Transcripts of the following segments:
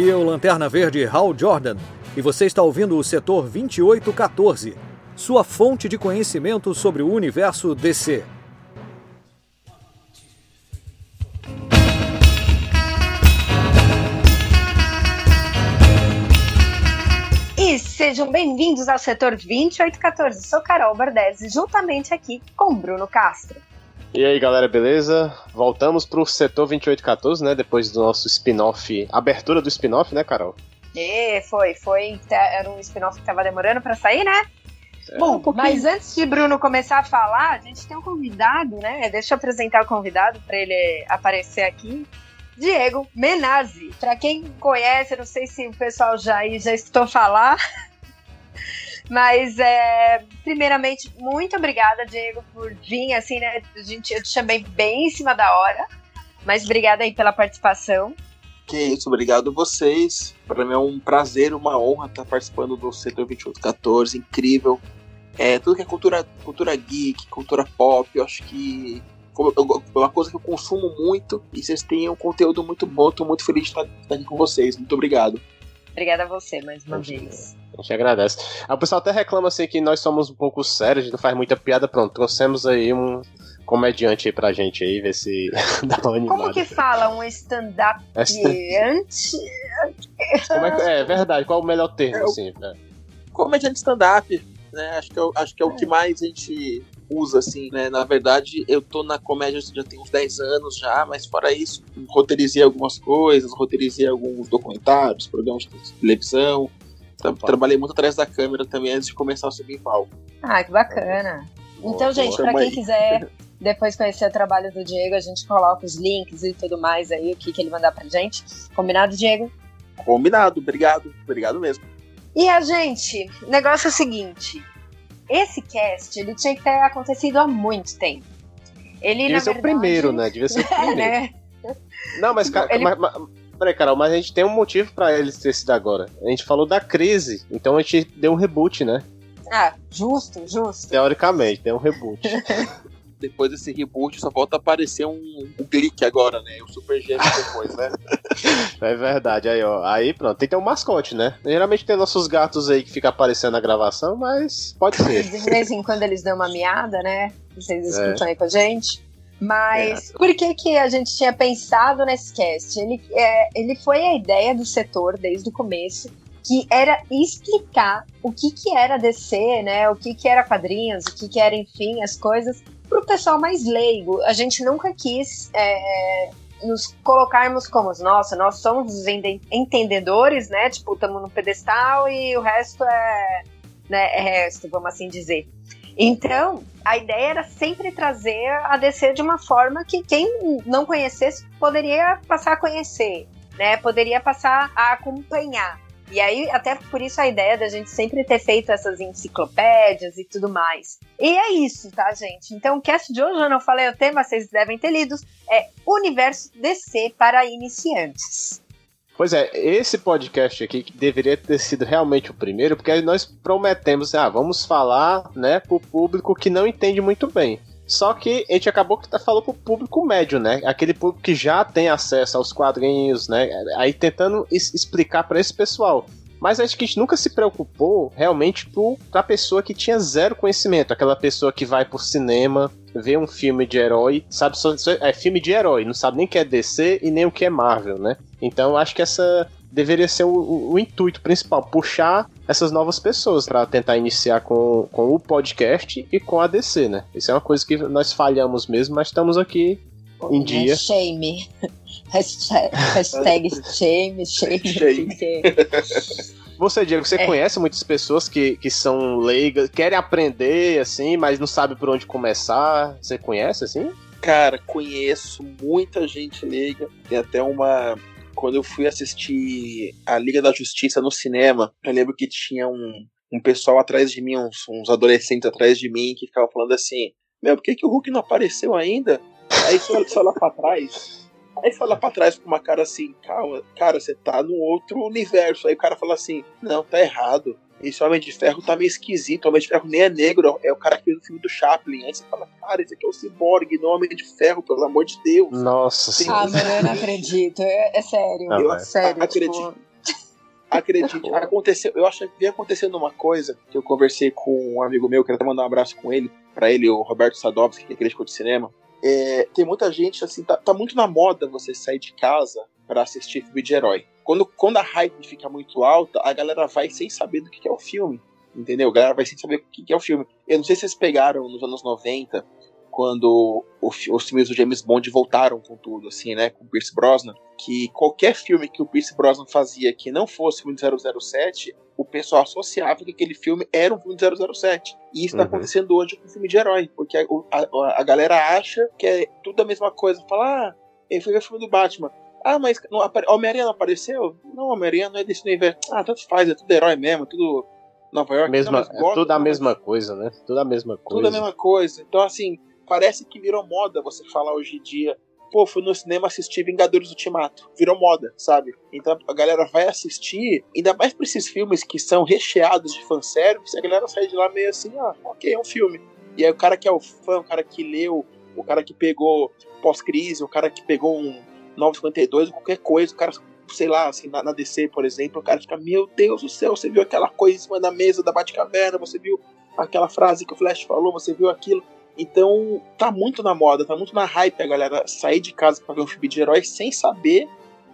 Aqui é o Lanterna Verde Hal Jordan e você está ouvindo o setor 2814, sua fonte de conhecimento sobre o universo DC. E sejam bem-vindos ao setor 2814. Sou Carol Bardesi, juntamente aqui com Bruno Castro. E aí galera, beleza? Voltamos pro setor 2814, né? Depois do nosso spin-off, abertura do spin-off, né, Carol? E foi, foi. Era um spin-off que tava demorando para sair, né? É, Bom, um mas antes de Bruno começar a falar, a gente tem um convidado, né? Deixa eu apresentar o convidado para ele aparecer aqui. Diego Menazzi. Para quem conhece, não sei se o pessoal já, já escutou falar, mas, é, primeiramente, muito obrigada, Diego, por vir, assim, né? A gente, eu te chamei bem em cima da hora, mas obrigada aí pela participação. Que isso, obrigado vocês. Para mim é um prazer, uma honra estar participando do Setor 2814, incrível. É, tudo que é cultura, cultura geek, cultura pop, eu acho que é uma coisa que eu consumo muito e vocês têm um conteúdo muito bom. Estou muito feliz de estar aqui com vocês. Muito obrigado. Obrigada a você mais uma vez. A gente agradece. o pessoal até reclama assim que nós somos um pouco sérios, a gente não faz muita piada. Pronto, trouxemos aí um comediante aí pra gente aí, ver se dá uma animada. Como que fala um stand-up é, Como é, que, é verdade, qual o melhor termo, é, assim? É. Comediante stand-up, né? Acho que, é, acho que é o que mais a gente usa, assim, né? Na verdade, eu tô na comédia já tem uns 10 anos já, mas fora isso, roteirizei algumas coisas, roteirizei alguns documentários, programas de televisão, Tra trabalhei muito atrás da câmera também antes de começar a subir em palco. Ah, que bacana. Então, gente, para quem quiser depois conhecer o trabalho do Diego, a gente coloca os links e tudo mais aí, o que, que ele mandar pra gente. Combinado, Diego? Combinado, obrigado. Obrigado mesmo. E a gente, o negócio é o seguinte: esse cast ele tinha que ter acontecido há muito tempo. Ele, Devia ser verdade... o primeiro, né? Devia ser o primeiro. é, né? Não, mas, cara, ele... mas, mas, Peraí, Carol, mas a gente tem um motivo para eles ter sido agora. A gente falou da crise, então a gente deu um reboot, né? Ah, justo, justo. Teoricamente, deu um reboot. depois desse reboot só volta a aparecer um, um clique agora, né? O Super Gêmeo depois, né? é verdade, aí ó. Aí pronto, tem que ter um mascote, né? Geralmente tem nossos gatos aí que fica aparecendo na gravação, mas pode ser. De vez em quando eles dão uma miada, né? Vocês escutam é. aí com a gente. Mas é. por que, que a gente tinha pensado nesse cast? Ele, é, ele foi a ideia do setor desde o começo, que era explicar o que, que era DC, né? O que, que era quadrinhos, o que, que era, enfim, as coisas, para o pessoal mais leigo. A gente nunca quis é, nos colocarmos como, nossa, nós somos os entendedores, né? Tipo, estamos no pedestal e o resto é, né, é resto, vamos assim dizer. Então, a ideia era sempre trazer a DC de uma forma que quem não conhecesse poderia passar a conhecer, né? Poderia passar a acompanhar. E aí, até por isso a ideia da gente sempre ter feito essas enciclopédias e tudo mais. E é isso, tá, gente? Então, o cast de hoje, eu não falei o tema, vocês devem ter lido, é Universo DC para Iniciantes. Pois é, esse podcast aqui que deveria ter sido realmente o primeiro, porque nós prometemos, ah, vamos falar, né, pro público que não entende muito bem. Só que a gente acabou que tá falando pro público médio, né? Aquele público que já tem acesso aos quadrinhos, né? Aí tentando explicar para esse pessoal. Mas acho que a gente nunca se preocupou realmente pro, pra pessoa que tinha zero conhecimento. Aquela pessoa que vai pro cinema, vê um filme de herói, sabe é filme de herói, não sabe nem o que é DC e nem o que é Marvel, né? Então acho que essa deveria ser o, o, o intuito principal, puxar essas novas pessoas para tentar iniciar com, com o podcast e com a DC, né? Isso é uma coisa que nós falhamos mesmo, mas estamos aqui em dia. Shame. Hashtag, hashtag shame, shame. shame. Você, Diego, você é. conhece muitas pessoas que, que são leigas, querem aprender, assim, mas não sabe por onde começar. Você conhece, assim? Cara, conheço muita gente leiga. Tem até uma. Quando eu fui assistir a Liga da Justiça no cinema, eu lembro que tinha um, um pessoal atrás de mim, uns, uns adolescentes atrás de mim, que ficava falando assim: Meu, por que, que o Hulk não apareceu ainda? Aí você olha pra trás, Aí fala pra trás com uma cara assim, calma, cara, você tá num outro universo. Aí o cara fala assim, não, tá errado. Esse Homem de Ferro tá meio esquisito. O Homem de Ferro nem é negro, é o cara que fez o filme do Chaplin. Aí você fala, cara, esse aqui é o Cyborg, não é o Homem de Ferro, pelo amor de Deus. Nossa senhora. Ah, mano, eu não acredito. É, é sério. Não, eu, é sério. Acredito. Tipo... Acredite, aconteceu. Eu acho que vem acontecendo uma coisa que eu conversei com um amigo meu, quero até mandar um abraço com ele, para ele, o Roberto Sadovski, que é crítico de cinema. É, tem muita gente, assim, tá, tá muito na moda você sair de casa para assistir filme de herói. Quando, quando a hype fica muito alta, a galera vai sem saber do que é o filme. Entendeu? A galera vai sem saber o que é o filme. Eu não sei se vocês pegaram nos anos 90 quando os filmes do James Bond voltaram com tudo, assim, né, com o Pierce Brosnan, que qualquer filme que o Pierce Brosnan fazia que não fosse filme de 007, o pessoal associava que aquele filme era um filme de 007. E isso está uhum. acontecendo hoje com o filme de herói, porque a, a, a, galera acha que é tudo a mesma coisa. Fala, ah, ele foi ver o filme do Batman. Ah, mas Homem-Aranha não apareceu? Não, Homem-Aranha não é desse universo. Ah, tanto faz, é tudo herói mesmo, tudo Nova York. Mesma, não, é tudo a mesma coisa, né? Tudo a mesma coisa. Tudo a mesma coisa. Então, assim, parece que virou moda você falar hoje em dia. Pô, fui no cinema assistir Vingadores Ultimato. Virou moda, sabe? Então a galera vai assistir, ainda mais pra esses filmes que são recheados de fanservice, a galera sai de lá meio assim, ah, ok, é um filme. E aí o cara que é o fã, o cara que leu, o cara que pegou pós-crise, o cara que pegou um 952, qualquer coisa, o cara, sei lá, assim, na, na, DC, por exemplo, o cara fica, meu Deus do céu, você viu aquela coisa em cima da mesa da Batcaverna, você viu aquela frase que o Flash falou, você viu aquilo. Então, tá muito na moda, tá muito na hype a galera sair de casa pra ver um filme de herói sem saber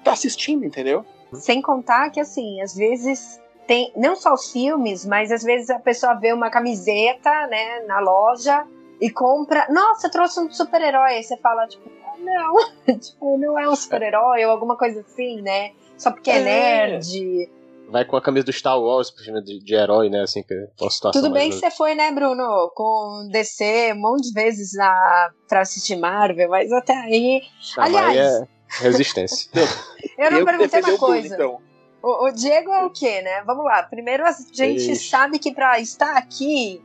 tá assistindo, entendeu? Sem contar que, assim, às vezes tem não só os filmes, mas às vezes a pessoa vê uma camiseta, né, na loja e compra. Nossa, trouxe um super-herói. Aí você fala, tipo, não, tipo, não é um super-herói ou alguma coisa assim, né? Só porque é, é nerd vai com a camisa do Star Wars de, de herói, né? Assim, que é uma situação. Tudo bem que você foi, né, Bruno? Com DC um monte de vezes na, pra assistir Marvel, mas até aí. Ah, Aliás. é resistência. eu não eu perguntei uma coisa. então. o, o, Diego é o quê, né? Vamos lá. Primeiro a gente Ixi. sabe que pra estar aqui,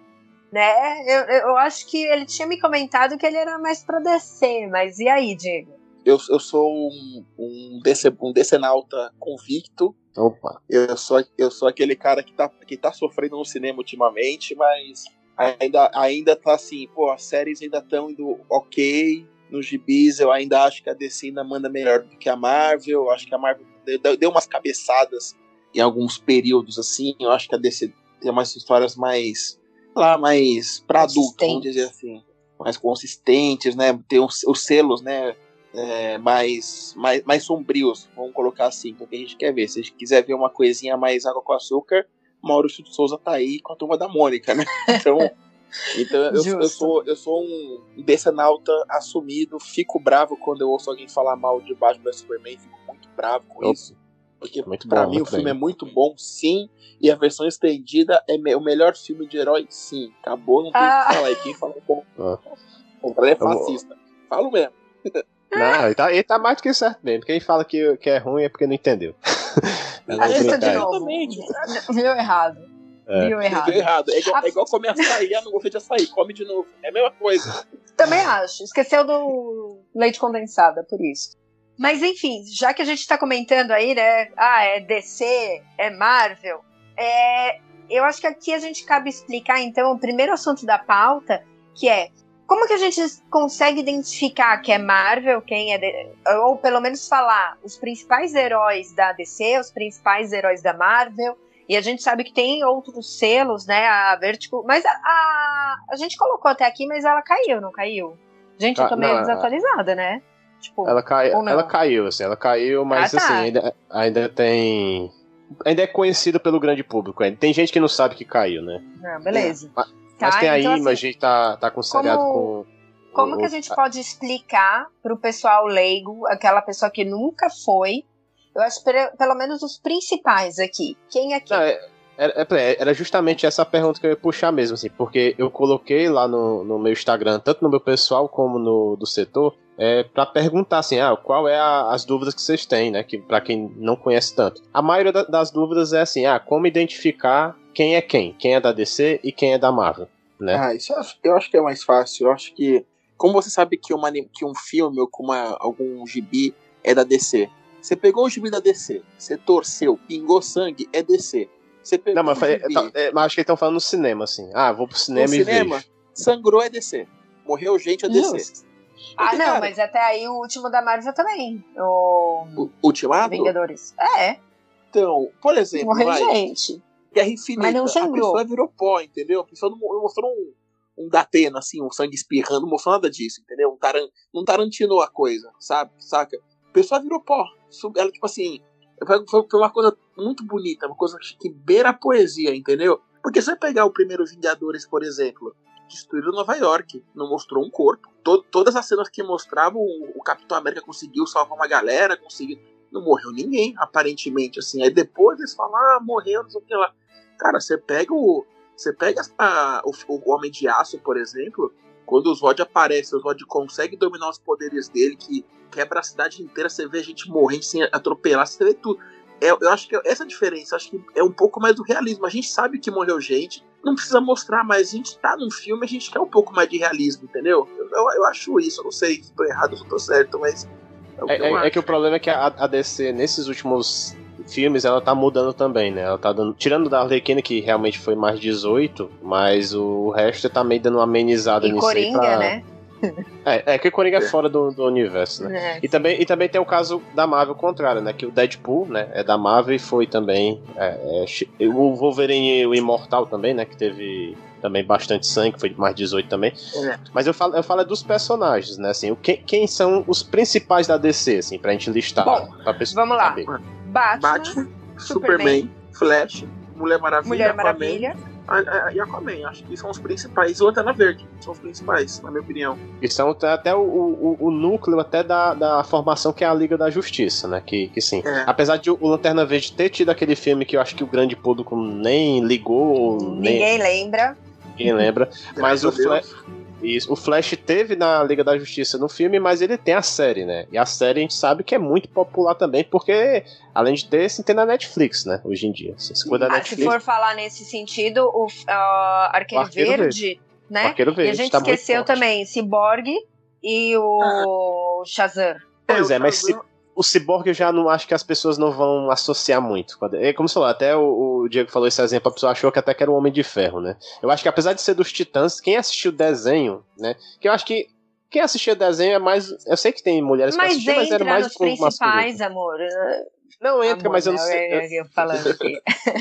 né? Eu, eu acho que ele tinha me comentado que ele era mais pro DC, mas e aí, Diego? Eu, eu sou um, um, DC, um decenalta convicto Opa. Eu sou, eu sou aquele cara que tá, que tá sofrendo no cinema ultimamente, mas ainda, ainda tá assim, pô, as séries ainda estão indo ok. Nos gibis eu ainda acho que a DC ainda manda melhor do que a Marvel. Eu acho que a Marvel deu, deu umas cabeçadas em alguns períodos, assim. Eu acho que a DC tem umas histórias mais, lá, mais pra adulto, vamos dizer assim. Mais consistentes, né? Tem os, os selos, né? é, mais, mais, mais sombrios, vamos colocar assim, porque a gente quer ver. Se a gente quiser ver uma coisinha mais água com açúcar, Maurício de Souza tá aí com a turma da Mônica, né? Então, então eu, eu, sou, eu sou um decenalta assumido, fico bravo quando eu ouço alguém falar mal de Batman Superman, fico muito bravo com Opa. isso. Porque muito pra bom, mim o filme bem. é muito bom, sim, e a versão estendida é o melhor filme de herói, sim. Acabou, não tem o ah. que falar. E quem fala bom, ah. é fascista. Falo mesmo. Não, ele tá, ele tá mais do que certo mesmo. Quem fala que, que é ruim é porque não entendeu. Assista de novo. Viu errado. É. Viu errado. Viu errado. É igual, é igual comer açaí, ah, não gostei de açaí, come de novo. É a mesma coisa. Também acho. Esqueceu do leite condensado, é por isso. Mas enfim, já que a gente tá comentando aí, né? Ah, é DC, é Marvel. É, eu acho que aqui a gente cabe explicar, então, o primeiro assunto da pauta, que é como que a gente consegue identificar que é Marvel, quem é. De... Ou pelo menos falar os principais heróis da DC, os principais heróis da Marvel. E a gente sabe que tem outros selos, né? A Vertigo. Mas a, a, a gente colocou até aqui, mas ela caiu, não caiu? Gente, eu tô meio não, desatualizada, né? Tipo, ela, cai, ela caiu, assim, ela caiu, mas ah, tá. assim, ainda, ainda tem. Ainda é conhecido pelo grande público. Ainda. Tem gente que não sabe que caiu, né? Ah, beleza. Mas, Tá? Mas tem aí, então, assim, a gente tá, tá com seriado como, com. Como o, que a gente pode explicar pro pessoal leigo, aquela pessoa que nunca foi? Eu acho pelo menos os principais aqui. Quem aqui? Não, é, era, é, era, justamente essa pergunta que eu ia puxar mesmo, assim, porque eu coloquei lá no, no meu Instagram, tanto no meu pessoal como no do setor, é, para perguntar assim, ah, qual é a, as dúvidas que vocês têm, né? Que para quem não conhece tanto. A maioria da, das dúvidas é assim, ah, como identificar quem é quem, quem é da DC e quem é da Marvel, né? Ah, isso eu acho, eu acho que é mais fácil. Eu acho que como você sabe que, uma, que um filme ou que uma, algum gibi é da DC, você pegou o gibi da DC, você torceu, pingou sangue, é DC. Você pegou não, mas, gibi... tá, é, mas acho que eles estão falando no cinema, assim. Ah, vou pro cinema no e cinema, vejo. sangrou é DC. Morreu gente é DC. Ah, não, mas até aí o último da Marvel também. O, o Ultimato? Vingadores. É. Então, por exemplo. Morreu vai, gente. Guerra Infinita. Mas não sangrou. A pessoa virou pó, entendeu? A pessoa não mostrou um, um Datena, assim, um sangue espirrando, não mostrou nada disso, entendeu? Um taran, não tarantinou a coisa, sabe? Saca? A pessoa virou pó. Ela, tipo assim, foi, foi uma coisa muito bonita, uma coisa que beira a poesia, entendeu? Porque se você pegar o primeiro Vingadores, por exemplo, destruíram Nova York, não mostrou um corpo. Todo, todas as cenas que mostravam o, Capitão América conseguiu salvar uma galera, conseguiu. Não morreu ninguém, aparentemente, assim. Aí depois eles falam, ah, morreu, não sei o que lá. Cara, você pega o. Você pega a, o, o Homem de Aço, por exemplo, quando o Zod aparece, o Zod consegue dominar os poderes dele, que quebra a cidade inteira, você vê a gente morrendo sem atropelar, você vê tudo. É, eu acho que essa diferença, acho que é um pouco mais do realismo. A gente sabe que morreu gente, não precisa mostrar, mas a gente tá num filme, a gente quer um pouco mais de realismo, entendeu? Eu, eu, eu acho isso, eu não sei se tô errado ou se tô certo, mas. É, é, é, é que o problema é que a, a DC, nesses últimos filmes, ela tá mudando também, né? Ela tá dando. Tirando da Arlequina, que realmente foi mais 18, mas o resto tá meio dando uma amenizada e nisso Coringa, aí pra... né? É, é que o Coringa é fora do, do universo, né? É. E, também, e também tem o caso da Marvel contrário, né? Que o Deadpool, né? É da Marvel e foi também. É, é, o Wolverine o Imortal também, né? Que teve também bastante sangue, foi mais 18 também. É. Mas eu falo, eu falo é dos personagens, né? Assim, o, quem, quem são os principais da DC, assim, pra gente listar. Bom, pra vamos lá. Saber. Batman, Batman Superman, Superman, Flash, Mulher Maravilha, Mulher Maravilha. E Aquaman, acho que são os principais. E Lanterna Verde, são os principais, na minha opinião. E são até o, o, o núcleo até da, da formação que é a Liga da Justiça, né? Que, que sim. É. Apesar de o Lanterna Verde ter tido aquele filme que eu acho que o grande público nem ligou. Ninguém nem... lembra. Ninguém lembra. mas o Flash. Isso. O Flash teve na Liga da Justiça no filme, mas ele tem a série, né? E a série a gente sabe que é muito popular também, porque além de ter, se tem na Netflix, né? Hoje em dia. Se, ah, Netflix, se for falar nesse sentido, o uh, Arqueiro, Arqueiro Verde, Verde, né? Arqueiro Verde, e a gente tá esqueceu também Cyborg e o ah. Shazam. Pois é, é mas se, o Cyborg eu já não acho que as pessoas não vão associar muito. É como você falou, até o, o, Diego falou esse exemplo, a pessoa achou que até que era o Homem de Ferro, né? Eu acho que apesar de ser dos Titãs, quem assistiu o desenho, né? Que eu acho que quem assistia desenho é mais. Eu sei que tem mulheres mas que assistiam, mas era mais nos principais, amor. Não entra, amor, mas eu não sei. Eu, eu falando aqui.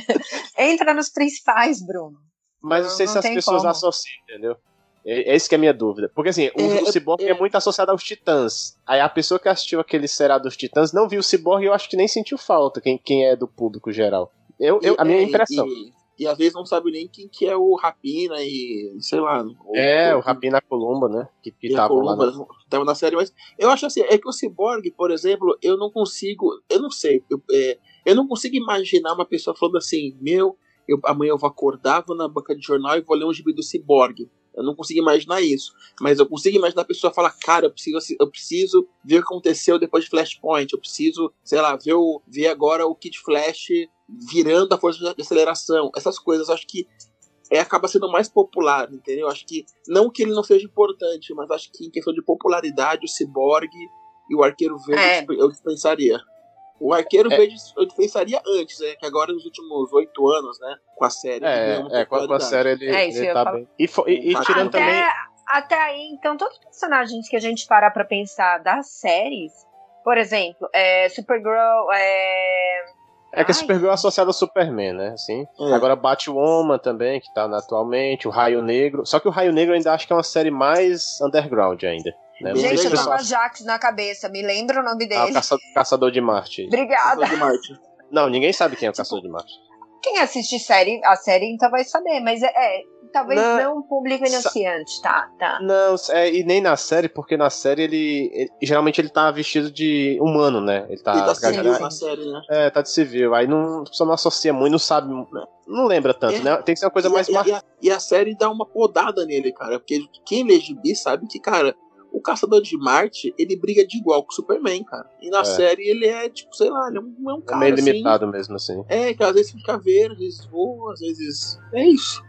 entra nos principais, Bruno. Mas não, sei não se as pessoas como. associam, entendeu? É, é isso que é a minha dúvida. Porque assim, o, é, o Cyborg é, é, muito associado aos Titãs. Aí a pessoa que assistiu aquele seriado dos Titãs não viu o Cyborg e eu acho que nem sentiu falta, quem, quem é do público geral. Eu, eu a minha é, impressão. E, e, às vezes não sabe nem quem que é o Rapina e sei lá. O, é, o, o Rapina Columba, né? Que, que tava Columba, lá. Na... Tava na série, mas eu acho assim, é que o Cyborg, por exemplo, eu não consigo. Eu não sei. Eu, é, eu não consigo imaginar uma pessoa falando assim, meu. Eu, amanhã eu vou acordar, vou na banca de jornal e vou ler um gibi do Cyborg. Eu não consigo imaginar isso. Mas eu consigo imaginar a pessoa falar, cara, eu preciso, eu preciso ver o que aconteceu depois de Flashpoint. Eu preciso, sei lá, ver, o, ver agora o Kid Flash virando a força de aceleração. Essas coisas eu acho que é, acaba sendo mais popular, entendeu? Acho que, não que ele não seja importante, mas acho que em questão de popularidade, o Cyborg e o Arqueiro Verde é. eu dispensaria. O Arqueiro é. Eu pensaria antes, né? Que agora nos últimos oito anos, né? Com a série. É, é com, a, série ele, é, ele tá bem. E, e, e tirando até, também. Até aí, então, todos os personagens que a gente para pra pensar das séries, por exemplo, é, Supergirl, é. É que a Supergirl é associada ao Superman, né? Assim. É. Agora Batwoman também, que tá atualmente, o Raio Negro. Só que o Raio Negro eu ainda acho que é uma série mais underground ainda. Né? Gente, eu tô com a Jax na cabeça, me lembra o nome dele. Ah, o caça, Caçador de Marte. Obrigada. Caçador de Marte. Não, ninguém sabe quem é o tipo, Caçador de Marte. Quem assiste série, a série então vai saber, mas é, é talvez não, não um público iniciante, tá, tá. Não, é, e nem na série, porque na série ele, ele, geralmente ele tá vestido de humano, né? Ele tá, ele tá civil na série, né? É, tá de civil. Aí não, a pessoa não associa muito, não sabe, não lembra tanto, é, né? Tem que ser uma coisa e mais e, e, a, e a série dá uma podada nele, cara, porque quem lê gibi sabe que, cara, o Caçador de Marte, ele briga de igual com o Superman, cara. E na é. série ele é, tipo, sei lá, ele é um, é um cara. É meio assim, limitado mesmo, assim. É, que às vezes fica verde, às vezes voa, às vezes. É isso.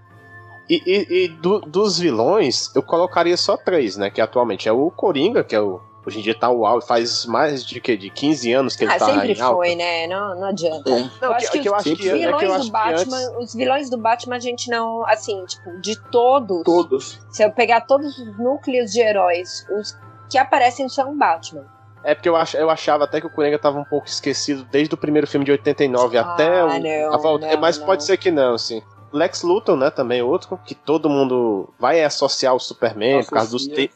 E, e, e do, dos vilões, eu colocaria só três, né? Que atualmente é o Coringa, que é o Hoje em dia tá o auge, faz mais de que de 15 anos que ele ah, tá sempre foi, né? Não, não adianta. É. Não, eu acho que, que, os que, vilões é do Batman, antes... os vilões do Batman a gente não, assim, tipo, de todos. Todos. Se eu pegar todos os núcleos de heróis, os que aparecem são Batman. É porque eu, ach, eu achava até que o Coringa tava um pouco esquecido desde o primeiro filme de 89 ah, até o, não, a volta. Não, mas não. pode ser que não, assim. Lex Luthor, né, também outro, que todo mundo vai associar o Superman Associa. por causa dos. Te...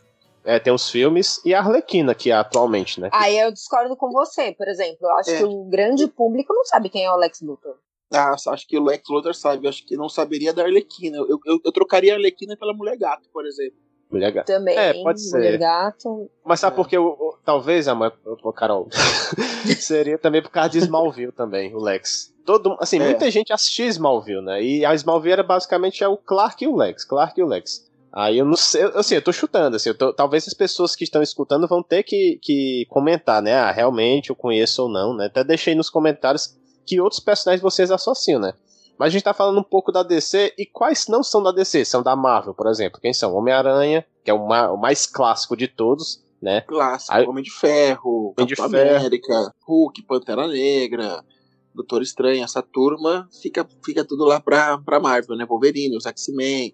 É, tem os filmes, e a Arlequina, que é atualmente, né? Aí eu discordo com você, por exemplo. Eu acho É. que o grande público não sabe quem é o Lex Luthor. Ah, acho que o Lex Luthor sabe. Eu acho que não saberia da Arlequina. Eu, eu, eu trocaria a Arlequina pela Mulher Gato, por exemplo. Mulher Gata. Também. É, pode ser. Mulher Gato. Mas sabe É. por que talvez, amor, ô, Carol, seria também por causa de Smallville também, o Lex. Todo, assim, É. muita gente assistia Smallville, né? E a Smallville era basicamente é o Clark e o Lex, Clark e o Lex. Aí eu não sei, eu- assim, eu tô chutando, assim, tô- talvez as pessoas que estão escutando vão ter que, que comentar, né? Ah, realmente eu conheço ou não, né? Até deixei nos comentários que outros personagens vocês associam, né? Mas a gente tá falando um pouco da DC, e quais não são da DC? São da Marvel, por exemplo. Quem são? Homem-Aranha, que é o, ma- o mais clássico de todos, né? Clássico, Aí- Homem de Ferro, Homem de Ferro. América, Hulk, Pantera Negra, Doutor Estranho, essa turma fica, fica tudo lá pra, pra Marvel, né? Wolverine, os X-Men.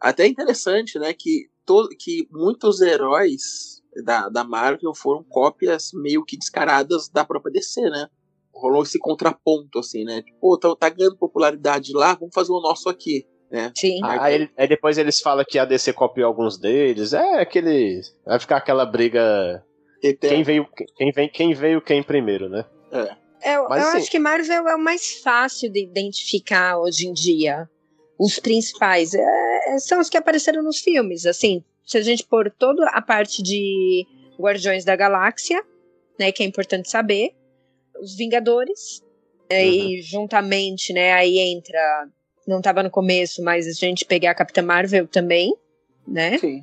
Até é interessante, né, que, to, que muitos heróis da, da Marvel foram cópias meio que descaradas da própria DC, né? Rolou esse contraponto, assim, né? Tipo, pô, tá, tá ganhando popularidade lá, vamos fazer o nosso aqui, né? Sim. Aí, aí depois eles falam que a DC copiou alguns deles. É aquele. Vai ficar aquela briga. Eterno. Quem veio quem, vem, quem veio quem primeiro, né? É, eu Mas, assim- acho que Marvel é o mais fácil de identificar hoje em dia. Os principais é, são os que apareceram nos filmes. Assim, se a gente pôr toda a parte de Guardiões da Galáxia, né, que é importante saber, os Vingadores, né, e juntamente, né, aí entra, não estava no começo, mas a gente pegar a Capitã Marvel também, né? Sim.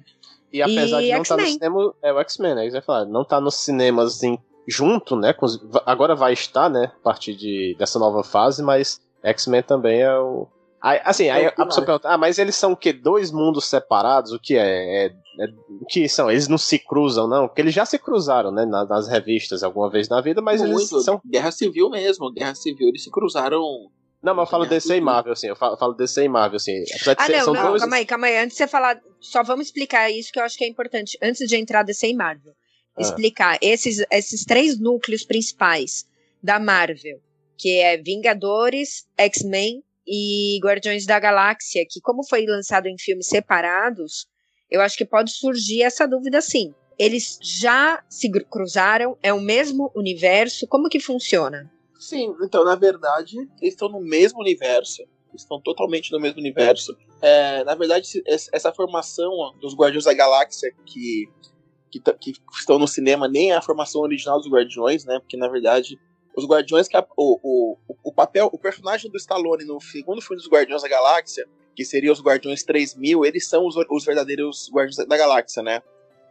E apesar E de não estar no X-Men. cinema, é o X-Men, né? Isso vai falar. Não tá nos cinemas em, junto, né? com os- agora vai estar, né? A partir de, dessa nova fase, mas X-Men também é o. Aí, assim, aí É a pessoa pergunta, ah, mas eles são o quê? Dois mundos separados? O que é? É- é- o que são? Eles não se cruzam, não? Porque eles já se cruzaram, né? na- Nas revistas alguma vez na vida, mas eles Muito. são. Guerra Civil mesmo. Guerra Civil, eles se cruzaram. Não, mas eu falo Guerra DC e. Marvel, assim. Eu falo, falo DC e Marvel, assim. Apesar de Ah, ser- não, são não, dois- calma aí, calma aí. Antes de você falar, só vamos explicar isso que eu acho que é importante. Antes de entrar DC e Marvel. Ah. Explicar esses, esses três núcleos principais da Marvel, que é Vingadores, X-Men e Guardiões da Galáxia, que como foi lançado em filmes separados, eu acho que pode surgir essa dúvida sim. Eles já se cruzaram? É o mesmo universo? Como que funciona? Sim, então, na verdade, eles estão no mesmo universo. Estão totalmente no mesmo universo. É, na verdade, essa formação dos Guardiões da Galáxia que, que, que estão no cinema nem é a formação original dos Guardiões, né? Porque, na verdade, os Guardiões... o, o, o papel, o personagem do Stallone no segundo filme dos Guardiões da Galáxia, que seria os Guardiões 3000, eles são os, os verdadeiros Guardiões da Galáxia, né?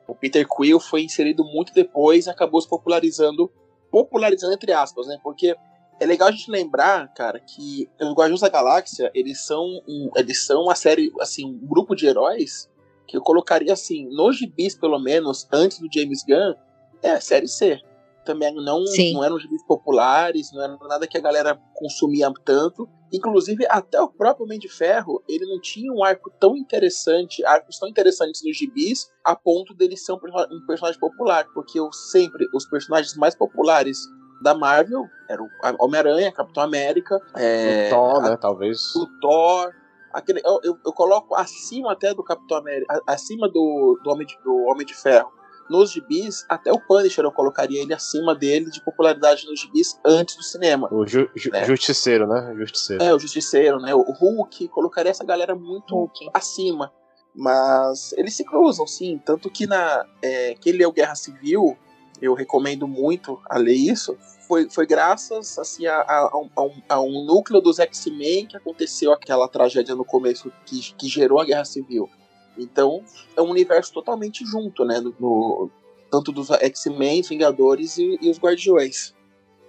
O Peter Quill foi inserido muito depois e acabou se popularizando popularizando entre aspas, né? Porque é legal a gente lembrar, cara, que os Guardiões da Galáxia, eles são um, eles são uma série, assim, um grupo de heróis que eu colocaria assim, nos gibis pelo menos, antes do James Gunn, é a série C. Também não, Sim. não eram gibis populares, não era nada que a galera consumia tanto. Inclusive, até o próprio Homem de Ferro, ele não tinha um arco tão interessante, arcos tão interessantes nos gibis, a ponto dele ser um, um personagem popular. Porque eu sempre, os personagens mais populares da Marvel eram o Homem-Aranha, Capitão América, é, o Thor, a- né? Talvez. o Thor. Aquele, eu, eu, eu coloco acima até do Capitão América, acima do, do, Homem de, do Homem de Ferro. Nos gibis, até o Punisher eu colocaria ele acima dele de popularidade nos gibis antes do cinema. O ju, ju- É. Justiceiro, né? Justiceiro. É, o Justiceiro, né? O Hulk, colocaria essa galera muito Hulk. acima. Mas eles se cruzam, sim. Tanto que na é, quem leu Guerra Civil, eu recomendo muito a ler isso. Foi, foi graças assim, a, a- um, a um- a um núcleo dos X-Men que aconteceu aquela tragédia no começo que, que gerou a Guerra Civil. Então é um universo totalmente junto, né? No, no- tanto dos X-Men, Vingadores e, e os Guardiões.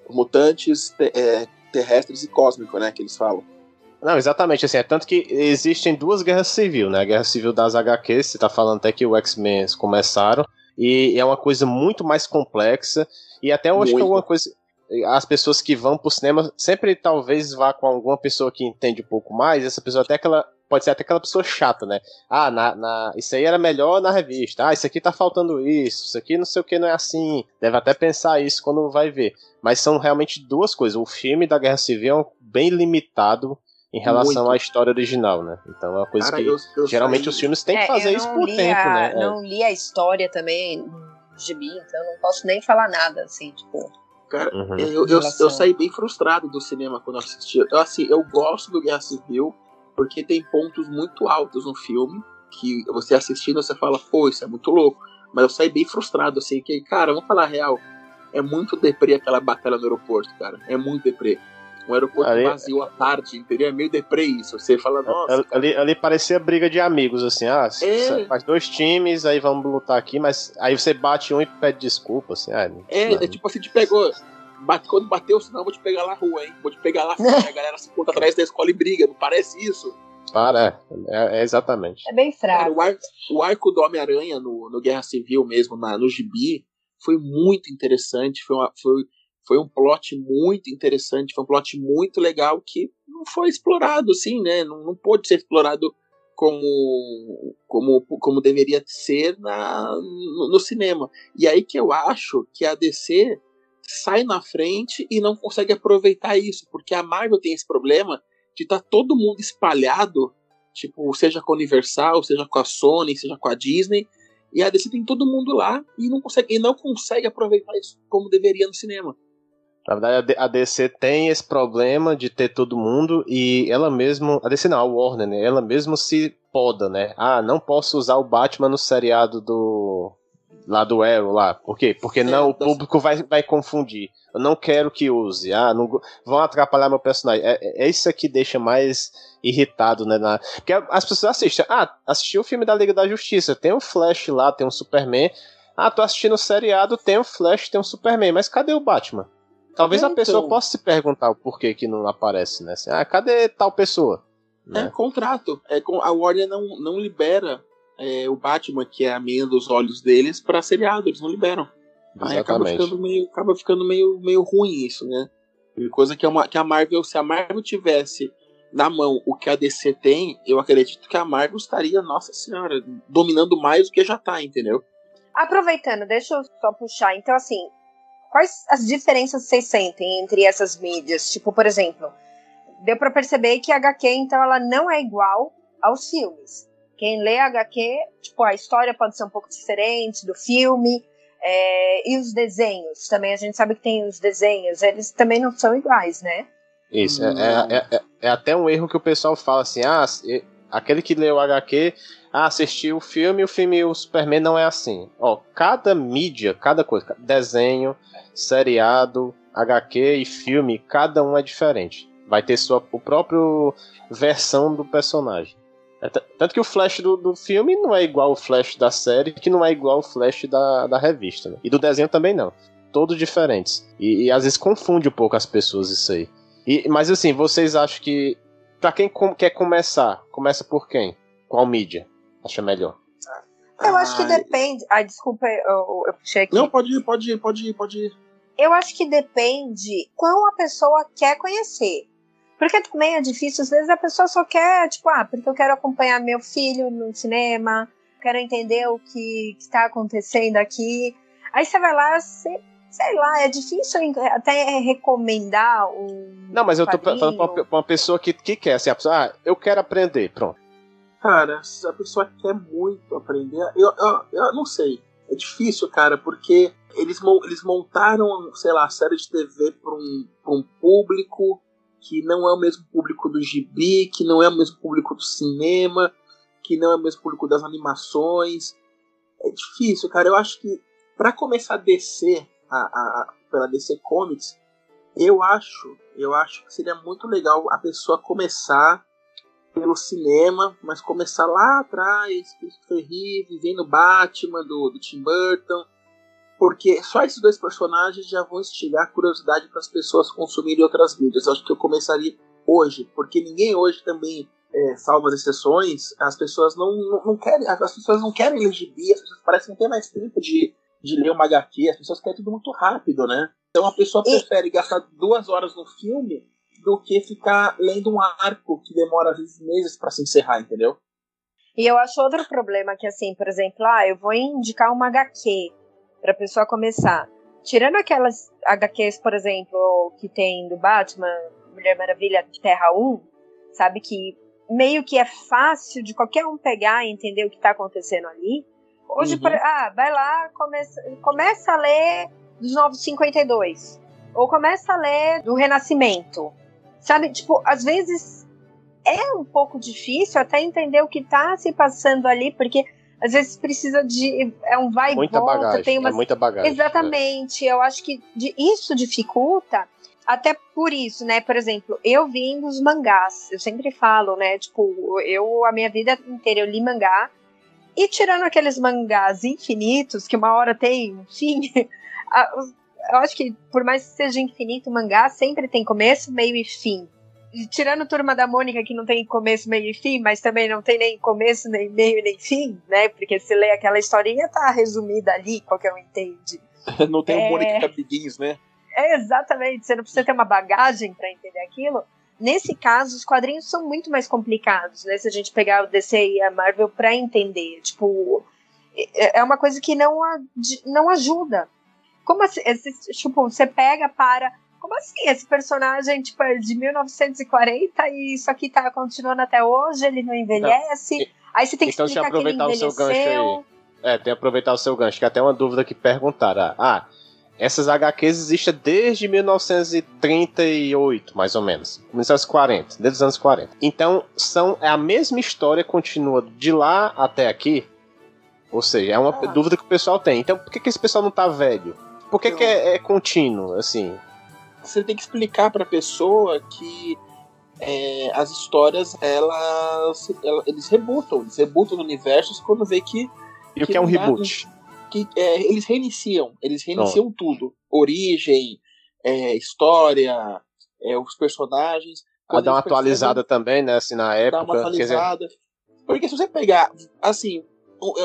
Mutantes, te- é, terrestres e cósmicos, né? Que eles falam. Não, exatamente, assim, é tanto que existem duas guerras civis, né? A guerra civil das HQs, você tá falando até que o X-Men começaram, e é uma coisa muito mais complexa, e até eu acho que alguma coisa. As pessoas que vão pro cinema sempre talvez vá com alguma pessoa que entende um pouco mais, essa pessoa até que ela pode ser até aquela pessoa chata, né? Ah, na, na, isso aí era melhor na revista. Ah, isso aqui tá faltando isso. Isso aqui não sei o que não é assim. Deve até pensar isso quando vai ver. Mas são realmente duas coisas. O filme da Guerra Civil é bem limitado em relação Muito. à história original, né? Então é uma coisa Cara, que eu, eu geralmente sei. os filmes têm é, que fazer isso por tempo, a, né? Não li a história também no gibi, então não posso nem falar nada, assim, tipo. Cara, uhum. eu, eu, eu, saí bem frustrado do cinema quando assisti. Eu, assim, eu gosto do Guerra Civil porque tem pontos muito altos no filme que você assistindo você fala, pô, isso é muito louco. Mas eu saí bem frustrado, assim, que, cara, vamos falar a real, é muito deprê aquela batalha no aeroporto, cara. É muito deprê. Um aeroporto ali, vazio à tarde, entendeu? É meio deprê isso. Você fala, nossa. Ali, ali parecia briga de amigos, assim, ah, é. faz dois times, aí vamos lutar aqui, mas aí você bate um e pede desculpa, assim. Ah, é, é tipo assim, te pegou. Bate, quando bateu, senão eu vou te pegar lá na rua, hein? Vou te pegar lá fora. a galera se conta atrás da escola e briga, não parece isso? Para, é, é exatamente. É bem fraco. Cara, o, arco, o, arco do Homem-Aranha no, no Guerra Civil mesmo, na, no Gibi, foi muito interessante. Foi, uma, foi, foi um plot muito interessante, foi um plot muito legal que não foi explorado, assim, né? Não, não pôde ser explorado como, como, como deveria ser na, no, no, cinema. E aí que eu acho que a DC sai na frente e não consegue aproveitar isso, porque a Marvel tem esse problema de estar tá todo mundo espalhado, tipo, seja com a Universal, seja com a Sony, seja com a Disney, e a DC tem todo mundo lá e não consegue, e não consegue aproveitar isso como deveria no cinema. Na verdade, a DC tem esse problema de ter todo mundo e ela mesmo. A DC não, a Warner, né? Ela mesmo se poda, né? Ah, não posso usar o Batman no seriado do. Lá do Arrow lá. Por quê? Porque é, não, o público vai, vai confundir. Eu não quero que use. Ah, não, vão atrapalhar meu personagem. É, é, é isso que deixa mais irritado, né? Na, porque as pessoas assistem. Ah, assistiu o filme da Liga da Justiça. Tem um Flash lá, tem um Superman. Ah, tô assistindo o seriado, tem um Flash, tem um Superman. Mas cadê o Batman? Talvez é, a pessoa então. possa se perguntar o porquê que não aparece, né? Assim, ah, cadê tal pessoa? Né? É contrato. É, a Warner não, não libera é, o Batman, que é a menina dos olhos deles, para seriado. Eles não liberam. Exatamente. Aí acaba ficando meio, acaba ficando meio, meio ruim isso, né? Coisa que, é uma, que a Marvel, se a Marvel tivesse na mão o que a DC tem, eu acredito que a Marvel estaria, nossa senhora, dominando mais do que já tá, entendeu? Aproveitando, deixa eu só puxar. Então, assim, Quais as diferenças vocês sentem entre essas mídias? Tipo, por exemplo, deu para perceber que a HQ, então, ela não é igual aos filmes. Quem lê HQ, tipo, a história pode ser um pouco diferente do filme. É, e os desenhos, também a gente sabe que tem os desenhos, eles também não são iguais, né? Isso, é, é, é, é, até um erro que o pessoal fala assim, ah, aquele que leu o HQ ah, assisti o filme, o filme o Superman não é assim. Ó, cada mídia, cada coisa, desenho, seriado, HQ e filme, cada um é diferente. Vai ter sua o próprio versão do personagem. É tanto que o Flash do, do filme não é igual ao Flash da série, que não é igual ao Flash da, da revista. Né? E do desenho também não. Todos diferentes. E, e, às vezes confunde um pouco as pessoas isso aí. E, mas assim, vocês acham que. Pra quem com, quer começar, começa por quem? Qual mídia? acha melhor? Eu acho que depende. Ai, desculpa, eu, eu puxei aqui. Não, pode ir, pode ir, pode ir, pode ir. Eu acho que depende quão a pessoa quer conhecer. Porque também é difícil, às vezes a pessoa só quer, tipo, ah, porque eu quero acompanhar meu filho no cinema, quero entender o que está acontecendo aqui. Aí você vai lá, você, sei lá, é difícil até recomendar um. Não, mas eu tô falando pra uma, pessoa que, que quer, assim, a pessoa, ah, eu quero aprender, pronto. Cara, se a pessoa quer muito aprender, eu, eu, eu não sei. É difícil, cara, porque eles, eles montaram, sei lá, a série de TV para um, um público que não é o mesmo público do gibi, que não é o mesmo público do cinema, que não é o mesmo público das animações. É difícil, cara. Eu acho que para começar a descer a, a, pela DC Comics, eu acho, eu acho que seria muito legal a pessoa começar pelo cinema, mas começar lá atrás, Christopher Reeve, vendo Batman do, do Tim Burton, porque só esses dois personagens já vão instigar curiosidade para as pessoas consumirem outras mídias. Eu acho que eu começaria hoje, porque ninguém hoje também, é, salvo as exceções, as pessoas não, não, não, querem, as pessoas não querem ler gibi, as pessoas parecem não ter mais tempo de, de ler uma HQ, as pessoas querem tudo muito rápido, né? Então a pessoa prefere gastar duas horas no filme do que ficar lendo um arco que demora às vezes meses para se encerrar, entendeu? E eu acho outro problema que, assim, por exemplo, ah, eu vou indicar uma HQ para a pessoa começar. Tirando aquelas HQs, por exemplo, que tem do Batman, Mulher Maravilha Terra 1, sabe que meio que é fácil de qualquer um pegar e entender o que está acontecendo ali. Hoje, uhum. ah, vai lá, começa, começa a ler dos 952. Ou começa a ler do Renascimento. Sabe, tipo, às vezes é um pouco difícil até entender o que está se passando ali, porque às vezes precisa de é um vai muita e volta, bagagem, tem uma é muita bagagem. Exatamente, é. eu acho que de, isso dificulta até por isso, né? Por exemplo, eu vim dos mangás. Eu sempre falo, né? Tipo, eu a minha vida inteira eu li mangá. E tirando aqueles mangás infinitos, que uma hora tem um fim, eu acho que por mais que seja infinito, o mangá sempre tem começo, meio e fim. Tirando Turma da Mônica, que não tem começo, meio e fim, mas também não tem nem começo, nem meio, nem fim, né? Porque se lê aquela historinha, tá resumida ali, qualquer um entende. não tem é... o Mônica Capiguinhos, né? É, exatamente, você não precisa ter uma bagagem para entender aquilo. Nesse caso, os quadrinhos são muito mais complicados, né? Se a gente pegar o DC e a Marvel para entender, tipo, é, é uma coisa que não, não ajuda. Como assim? Tipo, você pega para. Como assim? Esse personagem, tipo, é de 1940 e isso aqui tá continuando até hoje, ele não envelhece. Não. Aí você tem que então, explicar que ele envelheceu. O seu gancho aí. É, tem que aproveitar o seu gancho, que até uma dúvida que perguntaram. Ah, essas HQs existem desde 1938, mais ou menos. 1940, desde os anos 40. Então, são, é a mesma história, continua de lá até aqui. Ou seja, é uma ah. dúvida que o pessoal tem. Então, por que, que esse pessoal não tá velho? Por que, que é, é contínuo, assim? Você tem que explicar pra pessoa que é, as histórias, elas, elas, eles rebutam. Eles rebutam universos quando vê que. E o que é um reboot? que é, eles reiniciam, eles reiniciam tudo. Origem, é, história, é, os personagens. Pra dar uma atualizada também, né? Assim, na época. Dar uma atualizada. Dizer... Porque se você pegar, assim,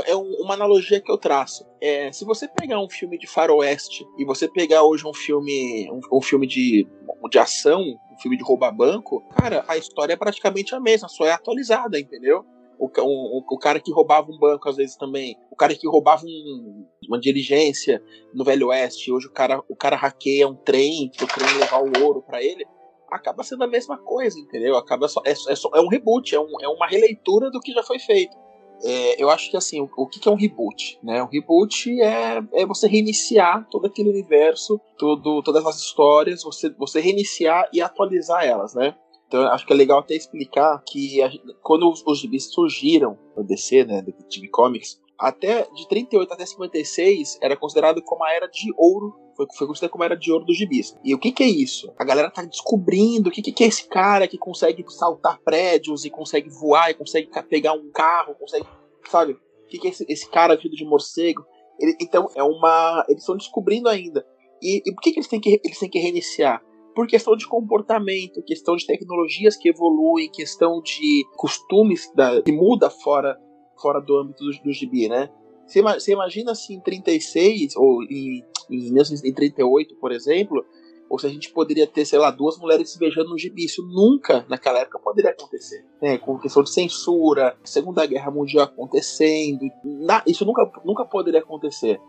é, é uma analogia que eu traço. É, se você pegar um filme de faroeste e você pegar hoje um filme, um, um filme de, de ação, um filme de roubar banco, cara, a história é praticamente a mesma, só é atualizada, entendeu? o, o, o, cara que roubava um banco às vezes também, o cara que roubava um, uma diligência no Velho Oeste, hoje o cara, o cara hackeia um trem, o trem levar o ouro para ele, acaba sendo a mesma coisa, entendeu? Acaba só, é, é, só, é um reboot, é, um, é uma releitura do que já foi feito. É, eu acho que assim, o, o que, que, é um reboot? Né? Um reboot é, é você reiniciar todo aquele universo, todo, todas as histórias, você, você reiniciar e atualizar elas, né? Então acho que é legal até explicar que a, quando os, os gibis surgiram no DC, né, Detective Comics, até de 38 até 56 era considerado como a era de ouro, foi, foi considerado como era de ouro dos gibis. E o que que é isso? A galera tá descobrindo o que, que é esse cara que consegue saltar prédios e consegue voar e consegue pegar um carro, consegue, sabe? O que, que é esse, esse cara vestido de morcego? Ele, então é uma, eles estão descobrindo ainda. E, e por que, que eles têm que eles têm que reiniciar? por questão de comportamento, questão de tecnologias que evoluem, questão de costumes da, que muda fora, fora do âmbito do, do gibi, né? Você, imagina se em 36 ou em, em 1938, por exemplo, ou se a gente poderia ter, sei lá, duas mulheres se beijando no gibi. Isso nunca, naquela época, poderia acontecer. Né? Com questão de censura, Segunda Guerra Mundial acontecendo. Na, isso nunca, nunca poderia acontecer.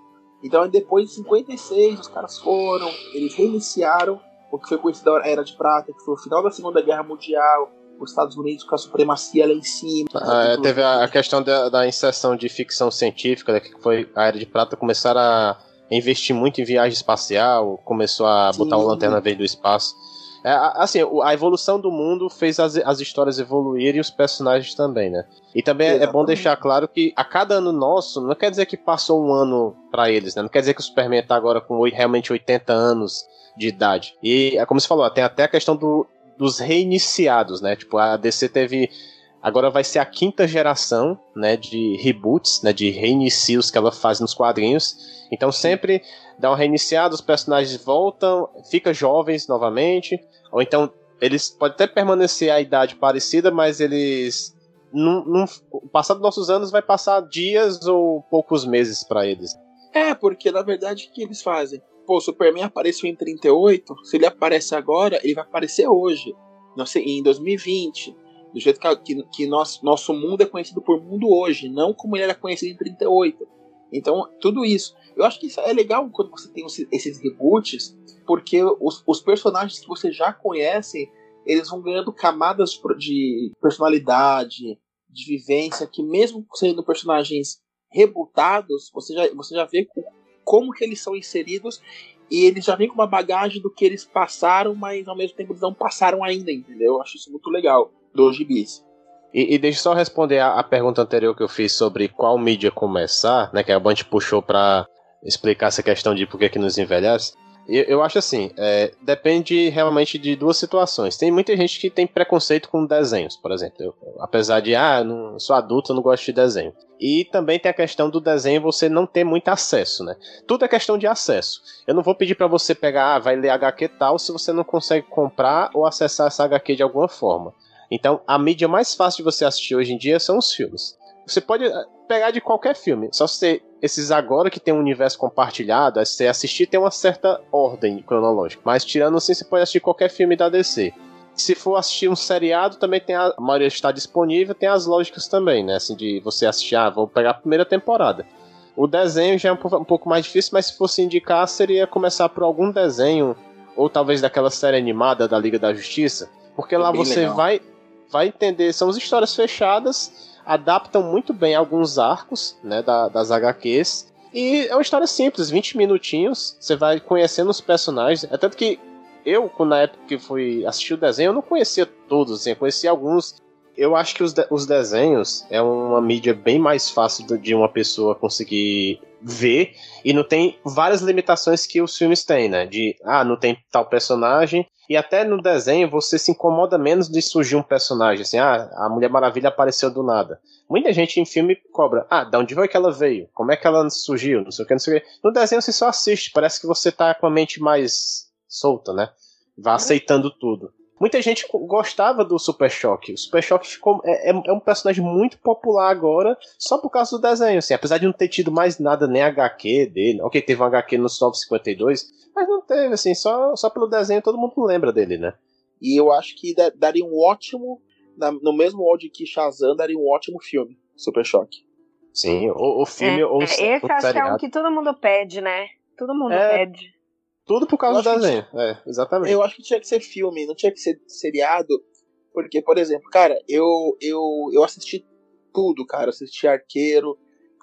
Então, depois de 56, os caras foram, eles reiniciaram o que foi conhecido a Era de Prata, que foi o final da Segunda Guerra Mundial, os Estados Unidos com a supremacia lá em cima. Ah, é, teve a, a questão da, da, inserção de ficção científica, né, que foi a Era de Prata, começaram a investir muito em viagem espacial, começou a Sim. botar uma lanterna verde do espaço. É, assim, a evolução do mundo fez as, as histórias evoluírem e os personagens também, né? E também é, é bom deixar claro que a cada ano nosso, não quer dizer que passou um ano para eles, né? Não quer dizer que o Superman tá agora com realmente 80 anos de idade. E, é como você falou, tem até a questão do, dos reiniciados, né? Tipo, a DC teve. Agora vai ser a quinta geração, né, de reboots, né, de reinicios que ela faz nos quadrinhos. Então sempre dá um reiniciado, os personagens voltam, ficam jovens novamente, ou então eles podem até permanecer a idade parecida, mas eles num, num, o passar dos nossos anos vai passar dias ou poucos meses para eles. É, porque na verdade o que eles fazem? Pô, o Superman apareceu em 38, se ele aparece agora, ele vai aparecer hoje, não sei, em 2020. Do jeito que, que, nosso, nosso mundo é conhecido por mundo hoje, não como ele era conhecido em 38. Então, tudo isso. Eu acho que isso é legal quando você tem esses reboots, porque os, os personagens que você já conhece, eles vão ganhando camadas de personalidade, de vivência, que mesmo sendo personagens rebutados, você já, você já vê como que eles são inseridos e eles já vêm com uma bagagem do que eles passaram, mas ao mesmo tempo eles não passaram ainda, entendeu? Eu acho isso muito legal dos gibis. E, e deixa eu só responder a, a, pergunta anterior que eu fiz sobre qual mídia começar, né? Que a Band puxou para explicar essa questão de por que, que nos envelhece. Eu, eu acho assim, é, depende realmente de duas situações. Tem muita gente que tem preconceito com desenhos, por exemplo. Eu, apesar de, ah, não, sou adulto, eu não gosto de desenho. E também tem a questão do desenho você não ter muito acesso, né? Tudo é questão de acesso. Eu não vou pedir para você pegar, ah, vai ler HQ tal, se você não consegue comprar ou acessar essa HQ de alguma forma. Então, a mídia mais fácil de você assistir hoje em dia são os filmes. Você pode eh, pegar de qualquer filme, só você esses agora que tem um universo compartilhado, você assistir tem uma certa ordem cronológica. Mas tirando assim, você pode assistir qualquer filme da DC. Se for assistir um seriado, também tem a, a maioria está disponível, tem as lógicas também, né? Assim, de você assistir, ah, vou pegar a primeira temporada. O desenho já é um, um pouco mais difícil, mas se fosse indicar, seria começar por algum desenho, ou talvez daquela série animada da Liga da Justiça, porque é lá você legal. vai vai entender, são as histórias fechadas, adaptam muito bem alguns arcos, né, da, das HQs, e é uma história simples, 20 minutinhos, você vai conhecendo os personagens, é tanto que eu, na época que fui assistir o desenho, eu não conhecia todos, assim, eu conhecia alguns. Eu acho que os, de os desenhos é uma mídia bem mais fácil de uma pessoa conseguir ver e não tem várias limitações que os filmes têm, né? De, ah, não tem tal personagem, e até no desenho você se incomoda menos de surgir um personagem, assim, ah, a Mulher Maravilha apareceu do nada. Muita gente em filme cobra, ah, de onde foi que ela veio? Como é que ela surgiu? Não sei o que, não sei o que. No desenho você só assiste, parece que você tá com a mente mais solta, né? Vai aceitando tudo. Muita gente gostava do Super Choque. O Super Choque ficou, é, é, é, um personagem muito popular agora, só por causa do desenho, assim. Apesar de não ter tido mais nada, nem HQ dele. Ok, teve um HQ no 952, mas não teve, assim, só, só pelo desenho todo mundo lembra dele, né? E eu acho que daria um ótimo, no mesmo molde que Shazam, daria um ótimo filme, Super Choque. Sim, o, o filme é, ou o Esse acho que é um que todo mundo pede, né? Todo mundo é, pede. Tudo por causa do desenho. Que, é, exatamente. Eu acho que tinha que ser filme, não tinha que ser seriado. Porque, por exemplo, cara, eu, eu, eu assisti tudo, cara. assisti Arqueiro.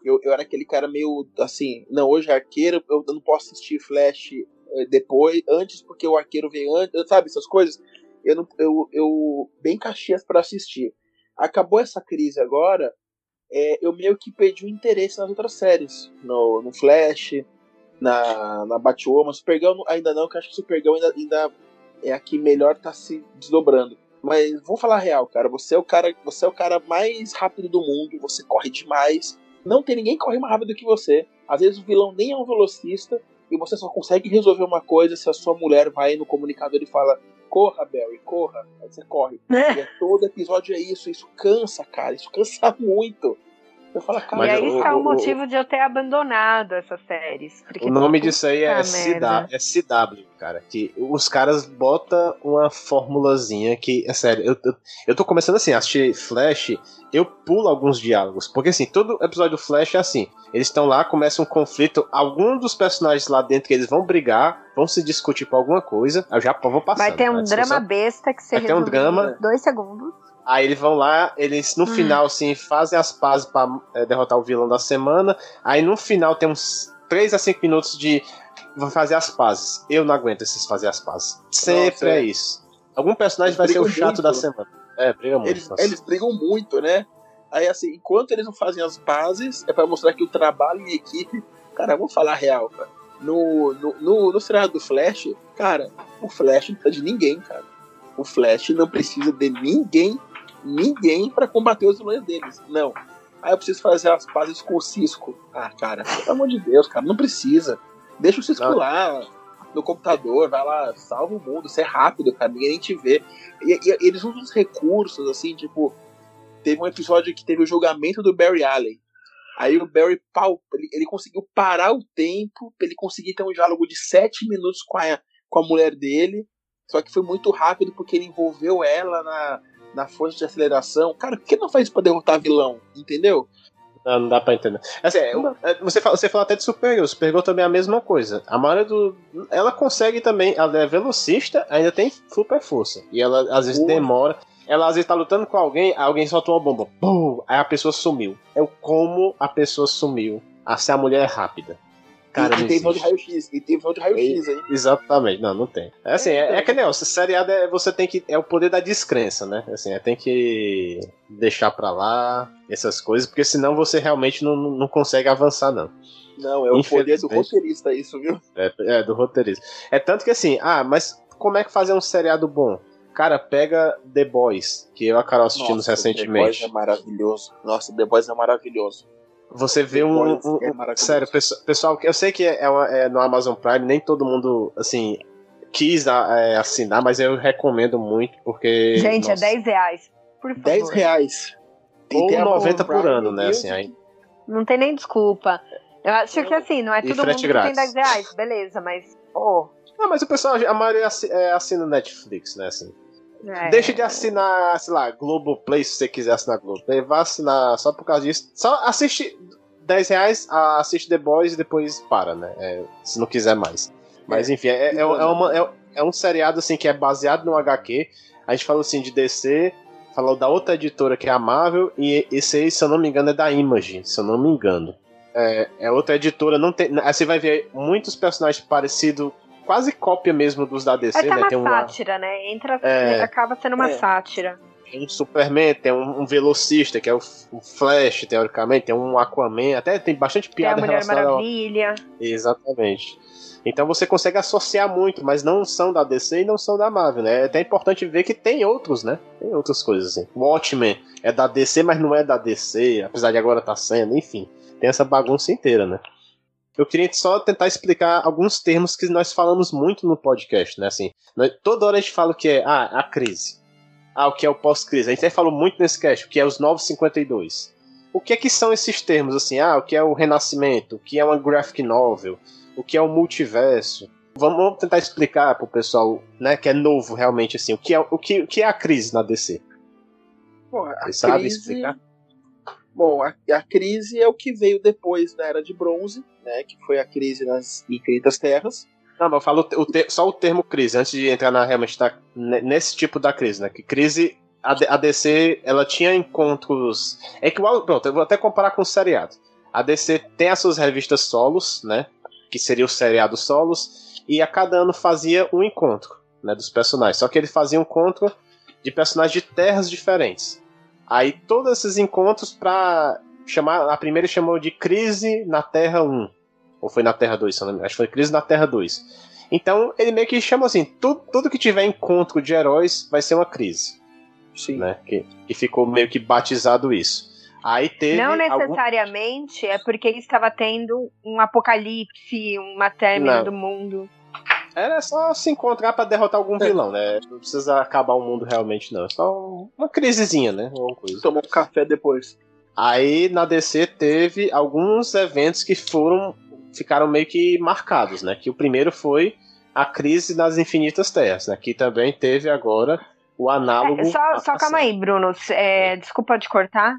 Eu, eu era aquele cara meio assim, não, hoje é Arqueiro, eu não posso assistir Flash eh, depois, antes, porque o Arqueiro veio antes, sabe, essas coisas. Eu, não, eu, eu bem caxias para assistir. Acabou essa crise agora, é, eu meio que perdi o interesse nas outras séries. No, no Flash, na, na Batwoman. Supergirl ainda não, que acho que Supergirl ainda, ainda é a que melhor tá se desdobrando. Mas vamos falar real, cara. Você é o cara, você é o cara mais rápido do mundo, você corre demais. Não tem ninguém que corre mais rápido que você. Às vezes o vilão nem é um velocista e você só consegue resolver uma coisa se a sua mulher vai no comunicador e fala: "Corra, Barry, corra". Aí você corre. É. E todo episódio é isso, isso cansa, cara. Isso cansa muito. Eu falo, cara, e aí está o, o, motivo de eu ter abandonado essas séries. O nome disso aí é, CW, é CW, cara. Que os caras botam uma formulazinha que, é sério, eu, eu, eu tô começando assim, a assistir Flash, eu pulo alguns diálogos. Porque assim, todo episódio do Flash é assim. Eles estão lá, começa um conflito, alguns dos personagens lá dentro eles vão brigar, vão se discutir por alguma coisa. Eu já vou passar. Vai ter um drama besta que você Vai ter um drama. dois segundos. Aí eles vão lá, eles no hum. final, assim, fazem as pazes pra é, derrotar o vilão da semana. Aí no final tem uns 3 a 5 minutos de. Fazer as pazes. Eu não aguento esses fazer as pazes. Sempre Nossa, é. é isso. Algum personagem eles vai ser o chato muito. da semana. É, briga muito. Eles, eles brigam muito, né? Aí assim, enquanto eles não fazem as bases, é para mostrar que o trabalho em equipe. Cara, vamos falar real, cara. No, no, no, no seriado do Flash, cara, o Flash não precisa de ninguém, cara. O Flash não precisa de ninguém ninguém para combater os vilões deles. Não. Aí eu preciso fazer as pazes com o Cisco. Ah, cara, pelo amor de Deus, cara, não precisa. Deixa o Cisco não. lá no computador, vai lá, salva o mundo, você é rápido, cara, ninguém nem te vê. E, e, eles usam uns recursos, assim, tipo, teve um episódio que teve o julgamento do Barry Allen. Aí o Barry pau, ele, ele, conseguiu parar o tempo, ele conseguir ter um diálogo de sete minutos com a, com a mulher dele. Só que foi muito rápido porque ele envolveu ela na, na força de aceleração. Cara, por que não faz isso pra derrotar vilão? Entendeu? Não, não dá pra entender. Assim, é, é, você, fala, você falou até de Supergirl. Supergirl também é a mesma coisa. A maioria do. Ela consegue também. Ela é velocista, ainda tem super força. E ela às vezes demora. Ela às vezes tá lutando com alguém, alguém soltou uma bomba. Pum, aí a pessoa sumiu. É o como a pessoa sumiu. A se a mulher é rápida. Cara, e, e tem vão de raio-x. E tem vão de raio-x aí. Exatamente. Não, não tem. É assim, é, é que nem, seriado é, você tem que. É o poder da descrença, né? Assim, é, tem que deixar pra lá essas coisas, porque senão você realmente não, não consegue avançar, não. Não, é o poder do roteirista, isso, viu? É, é, do roteirista. É tanto que assim, ah, mas como é que fazer um seriado bom? Cara, pega The Boys, que eu e a Carol assistimos Nossa, recentemente. The Boys é maravilhoso. Nossa, The Boys é maravilhoso. Você vê um. um, é sério, pessoal, eu sei que é, uma, é, no Amazon Prime, nem todo mundo, assim, quis é, assinar, mas eu recomendo muito, porque. Gente, é nossa, é 10 reais. Por favor. 10 reais. Ou 90 por ano, né? Assim, aí. Não tem nem desculpa. Eu acho que assim, não é todo mundo que tem 10 reais, beleza, mas. Oh. Não, mas o pessoal, a maioria é, assina Netflix, né? Assim. É. Deixa de assinar, sei lá, Globoplay se você quiser assinar Globoplay. Vá assinar só por causa disso. Só assiste 10 reais, assiste The Boys e depois para, né? É, se não quiser mais. Mas é. enfim, é, é, é, uma, é, é, um seriado assim que é baseado no HQ. A gente falou assim de DC, falou da outra editora que é a Marvel, e esse aí, se eu não me engano, é da Image, se eu não me engano. É, é outra editora, não tem. Aí você vai ver muitos personagens parecidos quase cópia mesmo dos da DC, é né? uma tem uma sátira, né? Entra, é, acaba sendo uma é. sátira. Tem um Superman, tem um, um, velocista, que é o, o, Flash, teoricamente, tem um Aquaman, até tem bastante piada tem a Mulher Maravilha. Ao... Exatamente. Então você consegue associar muito, mas não são da DC e não são da Marvel, né? É até importante ver que tem outros, né? Tem outras coisas assim. Watchmen é da DC, mas não é da DC, apesar de agora estar tá sendo, enfim. Tem essa bagunça inteira, né? Eu queria só tentar explicar alguns termos que nós falamos muito no podcast, né? Assim, nós, toda hora a gente fala o que é ah, a crise. Ah, o que é o pós-crise. A gente até falou muito nesse cast, o que é os 952. O que é que são esses termos, assim? Ah, o que é o renascimento? O que é uma graphic novel? O que é o multiverso? Vamos tentar explicar pro pessoal, né, que é novo realmente, assim, o que é, o que, o que é a crise na DC? Bom, a Você sabe explicar? Bom, a, a, crise é o que veio depois da Era de Bronze, né, que foi a crise nas Infinitas Terras. Não, mas eu falo o só o termo crise, antes de entrar na realmente tá, nesse tipo da crise, né? Que crise, a, a DC, ela tinha encontros. É que, pronto, eu vou até comparar com o seriado. A DC tem as suas revistas solos, né? Que seria o seriado solos, e a cada ano fazia um encontro, né? Dos personagens. Só que ele fazia um encontro de personagens de terras diferentes. Aí todos esses encontros para chamar. A primeira chamou de Crise na Terra 1. Ou foi na Terra 2, se não me Acho que foi Crise na Terra 2. Então ele meio que chama assim: tudo, tudo que tiver encontro de heróis vai ser uma crise. Sim. Né? Que, que ficou meio que batizado isso. Aí teve. Não necessariamente algum... é porque estava tendo um apocalipse, uma término do mundo. Era só se encontrar para derrotar algum é. vilão, né? Não precisa acabar o mundo realmente, não. É só uma crisezinha, né? Uma coisa. Tomar um café depois. Aí na DC teve alguns eventos que foram. ficaram meio que marcados, né? Que o primeiro foi a crise nas infinitas terras, né? Que também teve agora o análogo. É, só, só calma aí, Bruno. É, desculpa te cortar.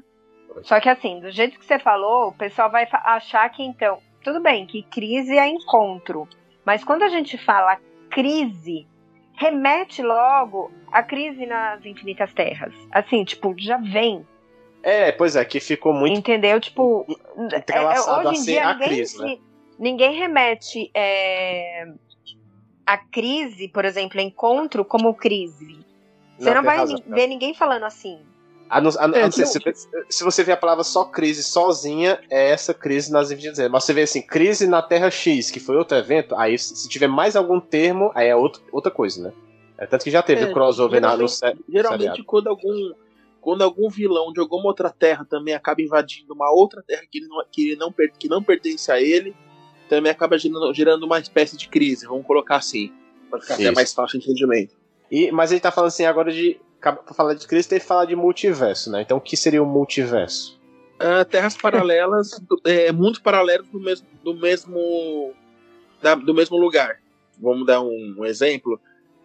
Só que assim, do jeito que você falou, o pessoal vai achar que então. Tudo bem, que crise é encontro. Mas quando a gente fala crise, remete logo à crise nas infinitas terras. Assim, tipo, já vem. É, pois é, que ficou muito. Entendeu? Tipo, é, é hoje em dia ninguém, crise, né? ninguém remete é, a crise, por exemplo, encontro como crise. Você não, não vai razão, ver ninguém falando assim. A não, a, é, a não ser, se, se, você vê a palavra só crise sozinha, é essa crise nas terras. Mas você vê assim, crise na Terra X, que foi outro evento, aí se tiver mais algum termo, aí é outro, outra coisa, né? É tanto que já teve é, o crossover na, no Geralmente, quando algum, quando algum vilão de alguma outra terra também acaba invadindo uma outra terra que, não, que, não, que não pertence a ele, também acaba gerando, gerando uma espécie de crise, vamos colocar assim, para ficar até mais fácil de entendimento. E, mas ele tá falando assim agora de para falar de crise, tem que falar de multiverso, né? Então, o que seria o multiverso? Uh, terras paralelas, é, mundos paralelos do mesmo, do mesmo, da, do mesmo lugar. Vamos dar um, um exemplo.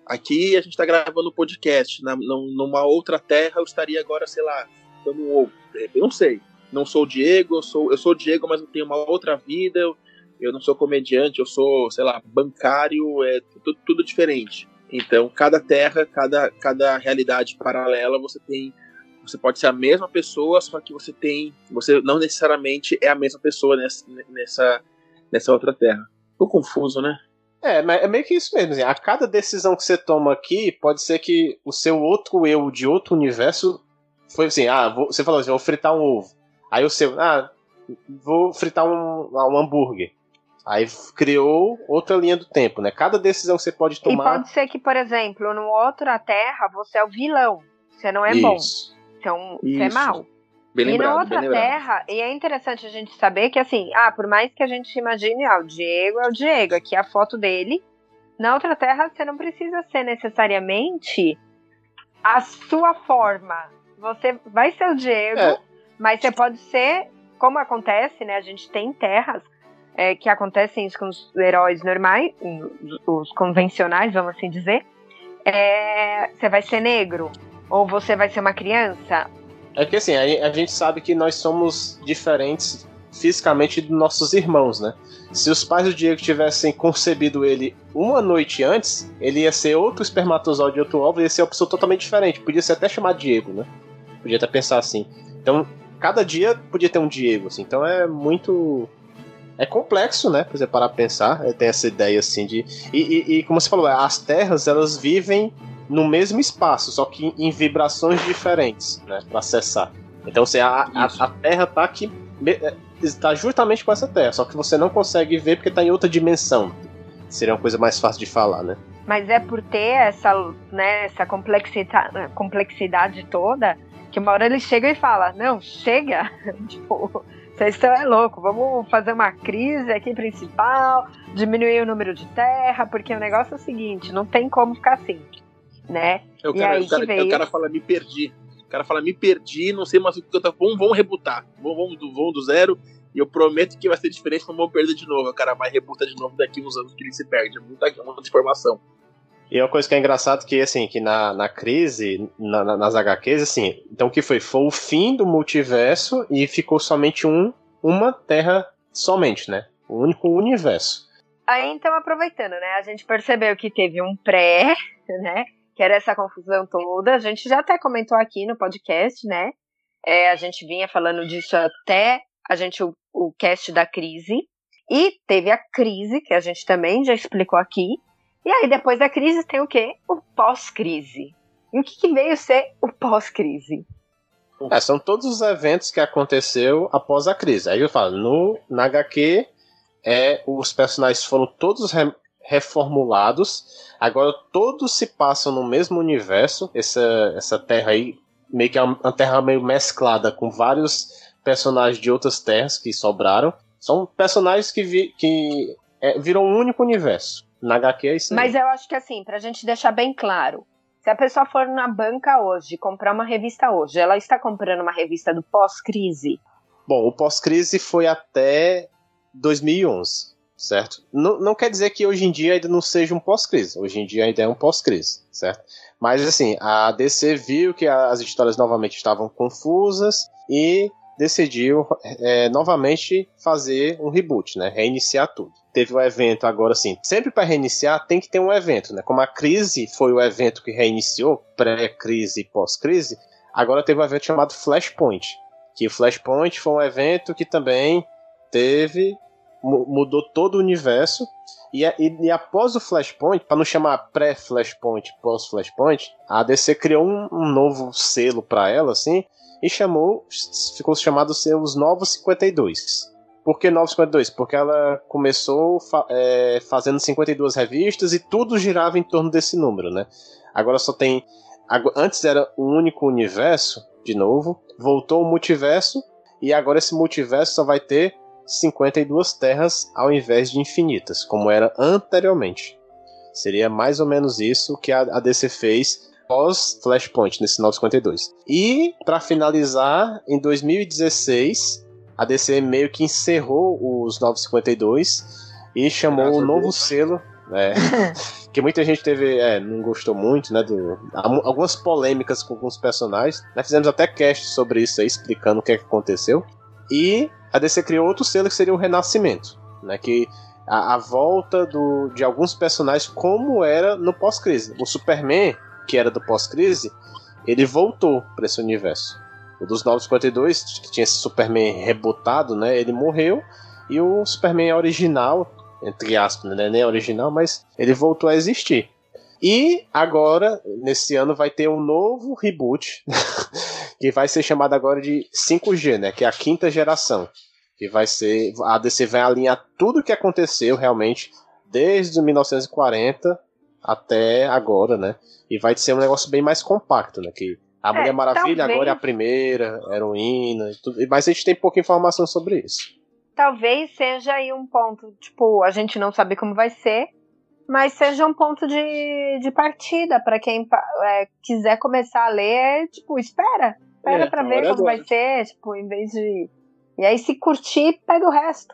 Aqui a gente está gravando o podcast. Na, numa outra terra eu estaria agora, sei lá, dando um ovo. Eu não sei. Não sou o Diego, eu sou, eu sou o Diego, mas eu tenho uma outra vida. Eu, eu não sou comediante, eu sou, sei lá, bancário, é tudo, tudo diferente. Então, cada terra, cada, cada realidade paralela, você tem. Você pode ser a mesma pessoa, só que você tem. Você não necessariamente é a mesma pessoa nessa, nessa, nessa outra terra. Ficou confuso, né? É, mas é meio que isso mesmo. Assim, a cada decisão que você toma aqui, pode ser que o seu outro eu de outro universo foi assim: ah, vou, você falou assim, vou fritar um ovo. Aí o seu, ah, vou fritar um, um hambúrguer. Aí criou outra linha do tempo, né? Cada decisão que você pode tomar. E pode ser que, por exemplo, no outra Terra você é o vilão. Você não é Isso. bom. Então, Isso. você é mal. Bem e na outra terra, e é interessante a gente saber que, assim, ah, por mais que a gente imagine, ah, o Diego é o Diego, aqui é a foto dele. Na outra terra, você não precisa ser necessariamente a sua forma. Você vai ser o Diego, é. mas você pode ser, como acontece, né? A gente tem terras é, que acontecem isso com os heróis normais, os convencionais, vamos assim dizer. É, você vai ser negro, ou você vai ser uma criança, é que assim, a, a gente sabe que nós somos diferentes fisicamente dos nossos irmãos, né? Se os pais do Diego tivessem concebido ele uma noite antes, ele ia ser outro espermatozoide de outro óvulo, ia ser uma pessoa totalmente diferente. Podia ser até chamar Diego, né? Podia até pensar assim. Então, cada dia podia ter um Diego, assim. Então é muito. É complexo, né? Pra você parar pra pensar. É, tem essa ideia assim de. E, e, e como você falou, as terras elas vivem no mesmo espaço, só que em vibrações diferentes, né, para acessar. Então você, a, a, a, Terra tá aqui, está justamente com essa Terra, só que você não consegue ver porque está em outra dimensão. Seria uma coisa mais fácil de falar, né? Mas é por ter essa, né, essa complexidade, complexidade toda que uma hora ele chega e fala: Não, chega! tipo, vocês estão é louco, vamos fazer uma crise aqui principal, diminuir o número de terra, porque o negócio é o seguinte: não tem como ficar assim né? É, o, cara, o, cara, veio... o cara fala, me perdi. O cara fala, me perdi, não sei mais o que eu tô. Vamos, vamos rebutar. Vamos, vamos, do, vamos do zero. E eu prometo que vai ser diferente, não vamos perder de novo. O cara vai rebuta de novo daqui uns anos que ele se perde. É muita, muita informação. E uma coisa que é engraçado que, assim, que na, na crise, na, na, nas HQs, assim, então o que foi? Foi o fim do multiverso e ficou somente um, uma Terra somente, né? O único universo. Aí, então, aproveitando, né? A gente percebeu que teve um pré, né? que era essa confusão toda. A gente já até comentou aqui no podcast, né? É, a gente vinha falando disso até a gente o, o cast da crise. E teve a crise, que a gente também já explicou aqui. E aí, depois da crise, tem o quê? O pós-crise. E o que, que veio ser o pós-crise? É, são todos os eventos que aconteceu após a crise. Aí eu falo, no, na HQ, é, os personagens foram todos re, reformulados. Agora todos se passam no mesmo universo. Essa, essa terra aí, meio que é uma terra meio mesclada com vários personagens de outras terras que sobraram. São personagens que, vi, que é, viram um único universo. Na HQ é isso Mas eu acho que assim, pra gente deixar bem claro, se a pessoa for na banca hoje, comprar uma revista hoje, ela está comprando uma revista do pós-crise? Bom, o pós-crise foi até 2011 certo? Não, não quer dizer que hoje em dia ainda não seja um pós-crise. Hoje em dia ainda é um pós-crise, certo? Mas assim, a DC viu que as histórias novamente estavam confusas e decidiu é, novamente fazer um reboot, né? Reiniciar tudo. Teve o um evento agora assim, sempre para reiniciar tem que ter um evento, né? Como a crise foi o evento que reiniciou, pré-crise e pós-crise, agora teve um evento chamado Flashpoint, que o Flashpoint foi um evento que também teve mudou todo o universo. E, e, e após o Flashpoint, para não chamar pré-Flashpoint, pós-Flashpoint, a DC criou um, um novo selo para ela, assim, e chamou, ficou chamado ser os Novos 52. Por que Novos 52? Porque ela começou fa é, fazendo 52 revistas e tudo girava em torno desse número, né? Agora só tem. Antes era um único universo, de novo, voltou o multiverso, e agora esse multiverso só vai ter 52 terras ao invés de infinitas, como era anteriormente. Seria mais ou menos isso que a DC fez pós Flashpoint, nesse 952. E, para finalizar, em 2016, a DC meio que encerrou os 952 e chamou o um novo selo. É, que muita gente teve, é, não gostou muito, né? Do, algumas polêmicas com alguns personagens. Nós fizemos até cast sobre isso aí, explicando o que, é que aconteceu. E a DC criou outro selo que seria o Renascimento, né? Que a, a volta do, de alguns personagens como era no pós-crise. O Superman, que era do pós-crise, ele voltou para esse universo. O dos 952, que tinha esse Superman rebotado, né? Ele morreu. E o Superman original, entre aspas, né? Nem original, mas ele voltou a existir. E agora, nesse ano, vai ter um novo reboot, que vai ser chamado agora de 5G, né? Que é a quinta geração. Que vai ser. A DC vai alinhar tudo o que aconteceu realmente desde 1940 até agora, né? E vai ser um negócio bem mais compacto, né? Que a Mulher é, Maravilha talvez... agora é a primeira heroína e tudo. Mas a gente tem pouca informação sobre isso. Talvez seja aí um ponto, tipo, a gente não sabe como vai ser, mas seja um ponto de, de partida para quem é, quiser começar a ler, é, tipo, espera. Espera é, pra ver como vai ser, tipo, em vez de. E aí, se curtir, pega o resto.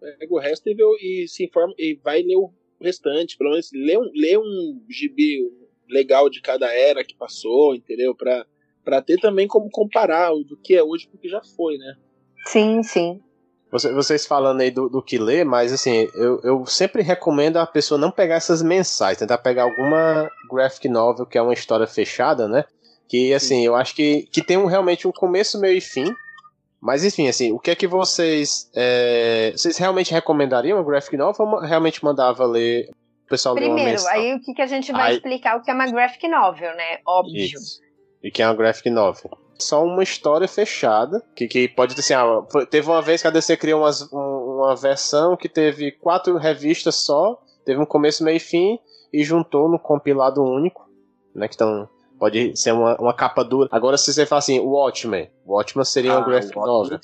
Pega o resto e, vê, e se informa e vai ler o restante. Pelo menos lê um, lê um gibi legal de cada era que passou, entendeu? Pra, pra ter também como comparar o do que é hoje porque já foi, né? Sim, sim. Vocês falando aí do, do que ler, mas assim, eu, eu sempre recomendo a pessoa não pegar essas mensais, tentar pegar alguma graphic novel que é uma história fechada, né? Que assim, eu acho que, que tem um, realmente um começo, meio e fim. Mas enfim, assim, o que é que vocês. É, vocês realmente recomendariam a graphic novel ou realmente mandava ler o pessoal Primeiro, aí o que, que a gente vai aí... explicar o que é uma graphic novel, né? Óbvio. Isso. E que é uma graphic novel só uma história fechada, que, que pode ter assim, ah, teve uma vez que a DC criou umas, uma versão que teve quatro revistas só, teve um começo, meio e fim, e juntou no compilado único, né, que então pode ser uma, uma capa dura. Agora se você fala assim, Watchmen, Watchmen seria ah, uma graphic novel.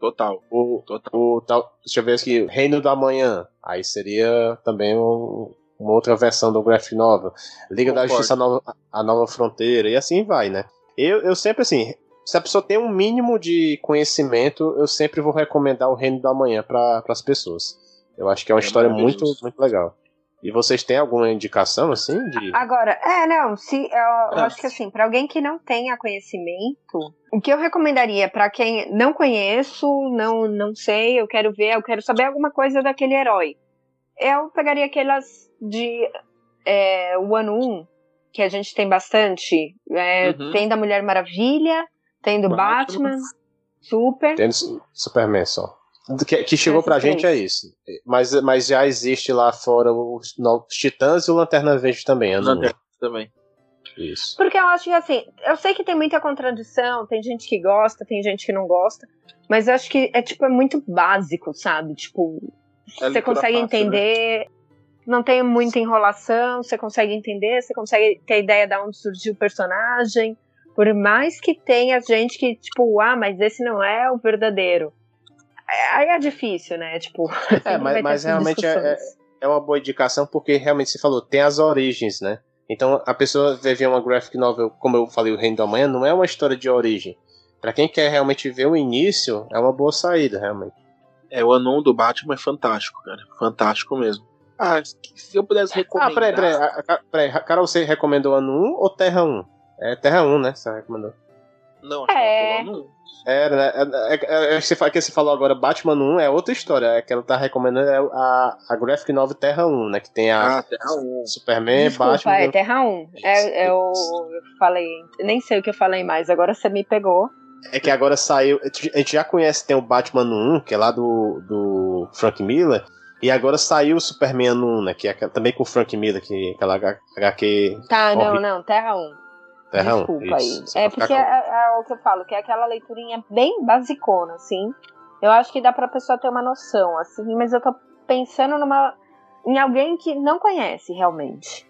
Total. O, Total. O, tal, deixa eu ver aqui, Reino da Manhã, aí seria também um, uma outra versão do graphic novel. Liga Concordo. da Justiça a Nova, a Nova Fronteira, e assim vai, né? Eu, eu sempre, assim, se a pessoa tem um mínimo de conhecimento, eu sempre vou recomendar o Reino da Manhã para as pessoas. Eu acho que é uma é história muito, muito legal. E vocês têm alguma indicação, assim? De... Agora, é, não, se, eu, eu acho que assim, para alguém que não tenha conhecimento, o que eu recomendaria para quem não conheço, não, não sei, eu quero ver, eu quero saber alguma coisa daquele herói. Eu pegaria aquelas de é, One Um, que a gente tem bastante. É, uhum. Tem da Mulher Maravilha, tem do Batman, Batman Super. Tem do Superman só. Que, que chegou pra gente é isso. Mas, mas já existe lá fora os, os Titãs e o Lanterna Verde também. Lanterna também. Isso. Porque eu acho que assim, eu sei que tem muita contradição, tem gente que gosta, tem gente que não gosta, mas eu acho que é tipo é muito básico, sabe? Tipo, é você consegue fácil, né? entender, né? Não tem muita enrolação, você consegue entender, você consegue ter ideia de onde surgiu o personagem. Por mais que tenha gente que, tipo, ah, mas esse não é o verdadeiro. É, aí é difícil, né? Tipo, é, mas, mas realmente é, é uma boa indicação porque realmente você falou, tem as origens, né? Então a pessoa vê ver uma graphic novel, como eu falei, o Reino da Manhã, não é uma história de origem. Para quem quer realmente ver o início, é uma boa saída, realmente. É, o Anon do Batman é fantástico, cara. Fantástico mesmo. Ah, se eu pudesse recomendar. Ah, peraí, peraí. peraí. Carol, você recomendou Ano 1 ou Terra 1? É Terra 1, né? Você recomendou. Não, é. Era, né? É, é, é, você, que você falou agora, Batman 1 é outra história. É que ela tá recomendando é a, a Graphic Novel Terra 1, né? Que tem a ah, Terra 1. Superman, Desculpa, Batman. É, Terra 1. É, eu, eu falei. Nem sei o que eu falei mais, agora você me pegou. É que agora saiu. A gente já conhece, tem o Batman 1, que é lá do, do Frank Miller. E agora saiu o Superman 1, né? Que é também com o Frank Miller, que é aquela HQ. Tá, não, não, Terra 1. Terra Desculpa aí. É porque é, é, o que eu falo, que é aquela leiturinha bem basicona, assim. Eu acho que dá pra pessoa ter uma noção, assim, mas eu tô pensando numa. em alguém que não conhece realmente.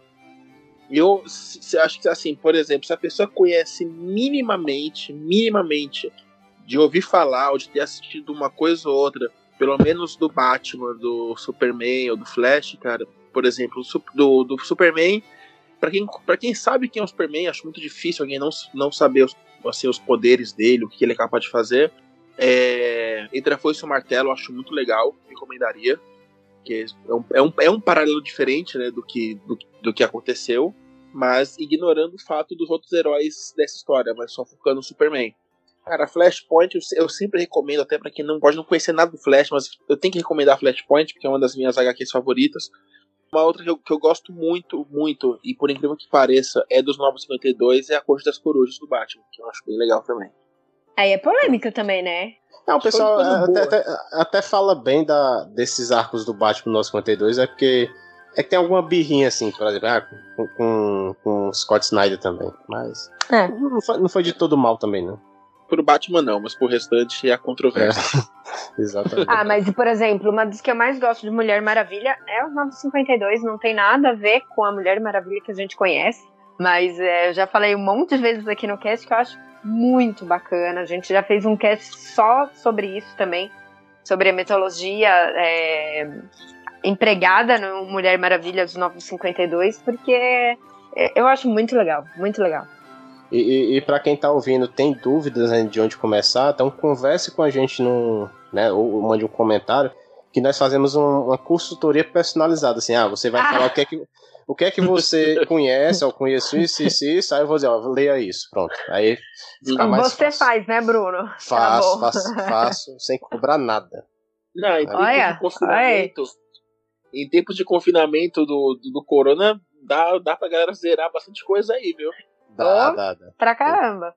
Eu se, acho que assim, por exemplo, se a pessoa conhece minimamente, minimamente, de ouvir falar ou de ter assistido uma coisa ou outra, pelo menos do Batman, do Superman ou do Flash, cara, por exemplo, do, do Superman Pra quem, pra quem sabe quem é o Superman, acho muito difícil alguém não, não saber os, assim, os poderes dele, o que ele é capaz de fazer. É, Entre a Foice e o Martelo, acho muito legal, recomendaria. Que é um, é um, é um paralelo diferente né, do, que, do, do que aconteceu, mas ignorando o fato dos outros heróis dessa história, mas só focando no Superman. Cara, Flashpoint eu, sempre recomendo, até para quem não pode não conhecer nada do Flash, mas eu tenho que recomendar Flashpoint, porque é uma das minhas HQs favoritas. Uma outra que eu, que eu gosto muito, muito, e por incrível que pareça, é dos 952, é a Corte das Corujas do Batman, que eu acho bem legal também. Aí é polêmica também, né? Não, o pessoal até, até, até, fala bem da, desses arcos do Batman 952, é porque é que tem alguma birrinha assim, por exemplo, ah, com, com, com Scott Snyder também. Mas é. não, foi, não foi de todo mal também, não pro Batman não, mas pro restante é a controvérsia. É. Exatamente. Ah, mas por exemplo, uma das que eu mais gosto de Mulher Maravilha é o 952, não tem nada a ver com a Mulher Maravilha que a gente conhece, mas é, eu já falei um monte de vezes aqui no cast que eu acho muito bacana. A gente já fez um cast só sobre isso também, sobre a mitologia é, empregada no Mulher Maravilha dos 952, porque é, eu acho muito legal, muito legal. E, e, e para quem tá ouvindo tem dúvidas né, de onde começar, então converse com a gente no, né, ou mande um comentário que nós fazemos um, uma consultoria personalizada, assim, ah, você vai ah. falar o que é que o que é que você conhece, ou conheço isso, isso, isso, aí eu vou dizer, ó, leia isso, pronto. Aí fica mais Você fácil. faz, né, Bruno? Faço, tá faço, faço, sem cobrar nada. Não, em tempos olha, de confinamento, em tempos de confinamento do, do, do, corona, dá, dá pra galera zerar bastante coisa aí, viu? Dá, oh, dá, dá. Pra caramba.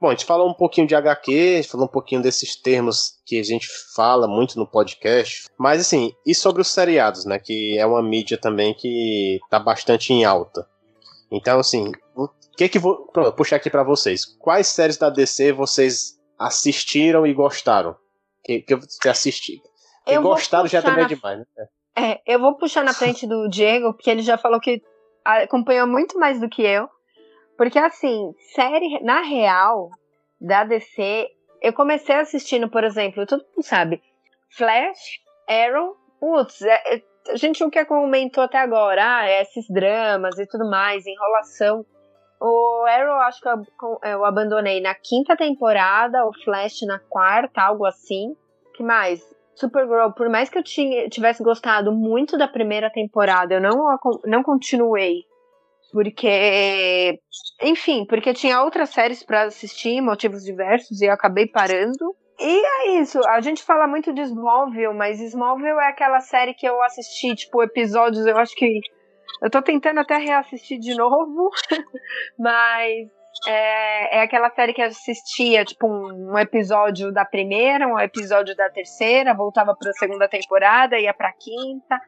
Bom, a gente falou um pouquinho de HQ, a gente falou um pouquinho desses termos que a gente fala muito no podcast. Mas assim, e sobre os seriados, né? Que é uma mídia também que tá bastante em alta. Então, assim, o que que vou. Pronto, puxar aqui para vocês. Quais séries da DC vocês assistiram e gostaram? Que, que você assistiu? Que gostaram já também na... é demais, né? É, eu vou puxar na frente do Diego, porque ele já falou que acompanhou muito mais do que eu. Porque assim, série, na real, da DC, eu comecei assistindo, por exemplo, todo mundo sabe, Flash, Arrow, putz, é, é, a gente que comentou até agora, ah, é esses dramas e tudo mais, enrolação. O Arrow, acho que eu, eu abandonei na quinta temporada, o Flash na quarta, algo assim. que mais? Supergirl, por mais que eu tinha, tivesse gostado muito da primeira temporada, eu não, não continuei porque, enfim, porque tinha outras séries para assistir, motivos diversos, e eu acabei parando. E é isso, a gente fala muito de Smallville, mas Smallville é aquela série que eu assisti, tipo, episódios, eu acho que. Eu tô tentando até reassistir de novo, mas é, é, aquela série que eu assistia, tipo, um, um, episódio da primeira, um episódio da terceira, voltava pra segunda temporada, ia pra quinta.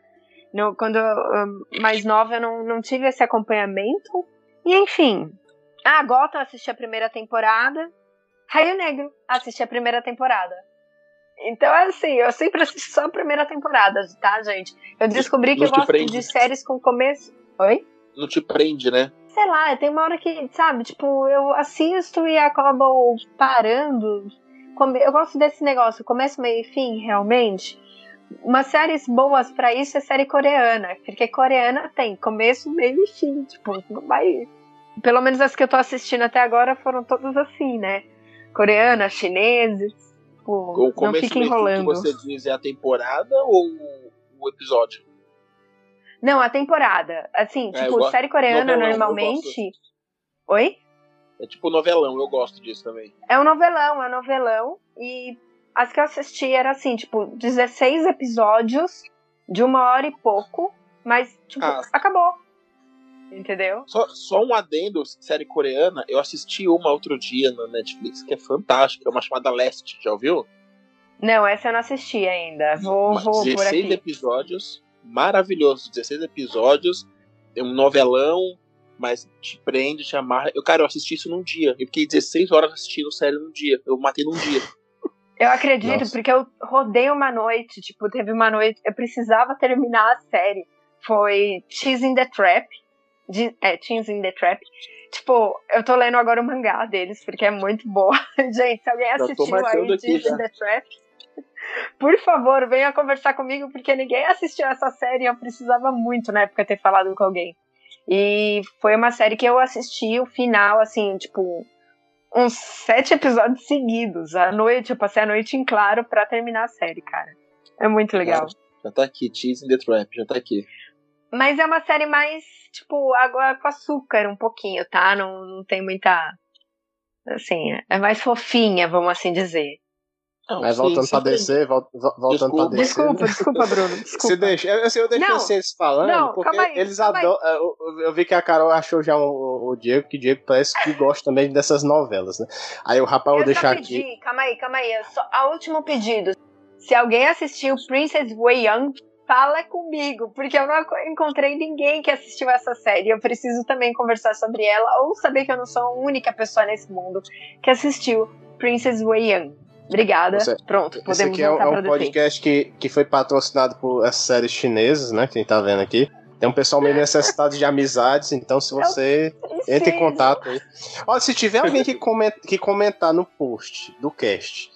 No, quando eu, mais nova, eu não, não tive esse acompanhamento. E enfim. Ah, Gotham assisti a primeira temporada. Raio Negro assisti a primeira temporada. Então, é assim, eu sempre assisto só a primeira temporada, tá, gente? Eu descobri que eu gosto prende. de séries com começo. Oi? Não te prende, né? Sei lá, tem uma hora que, sabe, tipo, eu assisto e acabo parando. Eu gosto desse negócio, começo, meio e fim, realmente umas séries boas para isso é série coreana, porque coreana tem começo, meio e fim, tipo, não vai. Pelo menos as que eu tô assistindo até agora foram todas assim, né? Coreana, chineses. Tipo, o não fica enrolando. O que você diz é a temporada ou o episódio? Não, a temporada. Assim, é, tipo, série coreana novelão, normalmente. Oi? É tipo novelão, eu gosto disso também. É um novelão, é um novelão. E as que eu assisti era assim, tipo, 16 episódios de uma hora e pouco, mas, tipo, ah. acabou. Entendeu? Só, só um adendo, série coreana, eu assisti uma outro dia na Netflix que é fantástica, é uma chamada Leste, já ouviu? Não, essa eu não assisti ainda. Vou, vou 16 por aqui. episódios, maravilhoso, 16 episódios, é um novelão, mas te prende, te amarra. Eu, cara, eu assisti isso num dia. Eu fiquei 16 horas assistindo série num dia. Eu matei num dia. Eu acredito, Nossa. porque eu rodei uma noite, tipo, teve uma noite, eu precisava terminar a série. Foi Cheese in the Trap. De, é, Cheese in the Trap. Tipo, eu tô lendo agora o mangá deles, porque é muito boa. Gente, se alguém assistiu aí Cheese in the Trap, por favor, venha conversar comigo, porque ninguém assistiu essa série e eu precisava muito na época ter falado com alguém. E foi uma série que eu assisti o final, assim, tipo, uns sete episódios seguidos. À noite, eu passei a noite em claro para terminar a série, cara. É muito legal. Já tá aqui, Cheese in the Trap, já tá aqui. Mas é uma série mais, tipo, água com açúcar, um pouquinho, tá? Não, não tem muita. Assim, é mais fofinha, vamos assim dizer. Não, Mas voltando pra descer, voltando pra descer. Desculpa, desculpa, Bruno. Desculpa. Se deixa, assim, eu deixo não, vocês falando, não, porque aí, eles adoram. Eu, eu, vi que a Carol achou já o, o Diego, que o Diego parece que gosta também dessas novelas, né? Aí o rapaz, eu vou deixar pedi, aqui. Calma aí, calma aí. Só, a último pedido. Se alguém assistiu Princess Wei Young, fala comigo, porque eu não encontrei ninguém que assistiu essa série. Eu preciso também conversar sobre ela ou saber que eu não sou a única pessoa nesse mundo que assistiu Princess Wei Young. Obrigada. Você, Pronto, podemos esse aqui é, um, é um podcast que, que foi patrocinado por essas séries chinesas, né? Quem tá vendo aqui. Tem um pessoal meio necessitado de amizades, então se você entre em contato aí. Olha, se tiver alguém que, comenta, que comentar no post do cast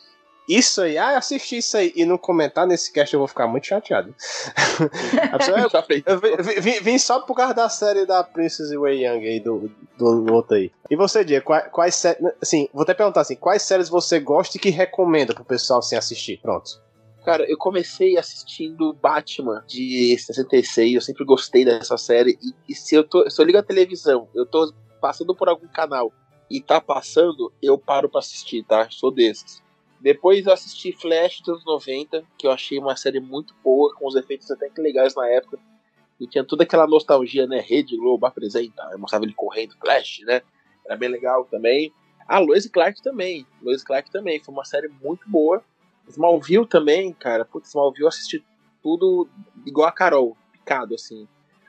isso aí, ah, assisti isso aí e não comentar nesse cast, eu vou ficar muito chateado. pessoa, eu, eu vim, vim, só por causa da série da Princess Wei Young aí, do, do, do outro aí. E você, Diego, quais, quais séries. Assim, vou até perguntar assim, quais séries você gosta e que recomenda pro pessoal assim, assistir? Pronto. Cara, eu comecei assistindo Batman de 66, eu sempre gostei dessa série. E, e se, eu tô, se eu ligo a televisão, eu tô passando por algum canal e tá passando, eu paro para assistir, tá? Sou desses. Depois eu assisti Flash dos 90, que eu achei uma série muito boa, com os efeitos até que legais na época. E tinha toda aquela nostalgia, né? Rede Globo apresenta, eu mostrava ele correndo, Flash, né? Era bem legal também. Ah, Lois Clark também. Lois Clark também. Foi uma série muito boa. Smallville também, cara. Putz, Smallville eu assisti tudo igual a Carol, picado, assim.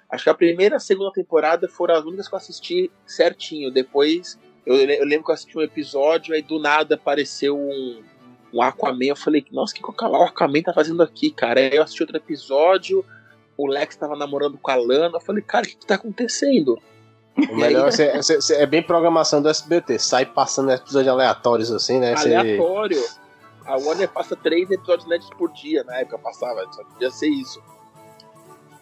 Acho que a primeira e a segunda temporada foram as únicas que eu assisti certinho. Depois, eu, eu lembro que eu assisti um episódio, aí do nada apareceu um, um Aquaman. Eu falei, nossa, o que, o Aquaman tá fazendo aqui, cara? Aí eu assisti outro episódio, o Lex tava namorando com a Lana. Eu falei, cara, o que, que tá acontecendo? O melhor é, é, é, bem programação do SBT, sai passando episódios aleatórios assim, né? Aleatório. A Warner passa três episódios net por dia, na época passava, só podia ser isso.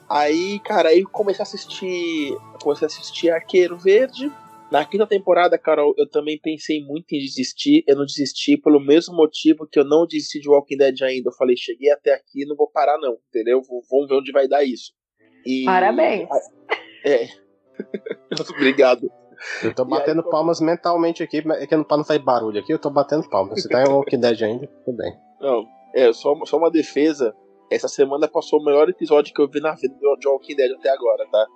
Aí, cara, aí comecei a assistir. Comecei a assistir Arqueiro Verde. Na quinta temporada, Carol, eu também pensei muito em desistir. Eu não desisti pelo mesmo motivo que eu não desisti de Walking Dead ainda. Eu falei, cheguei até aqui, não vou parar, não, entendeu? Vamos ver onde vai dar isso. E... Parabéns. É. Obrigado. Eu tô batendo aí, palmas mentalmente aqui, é que pra não fazer barulho aqui, eu tô batendo palmas. Você tá em Walking Dead ainda, tudo bem. Não, é, só, só uma defesa. Essa semana passou o melhor episódio que eu vi na vida de Walking Dead até agora, tá?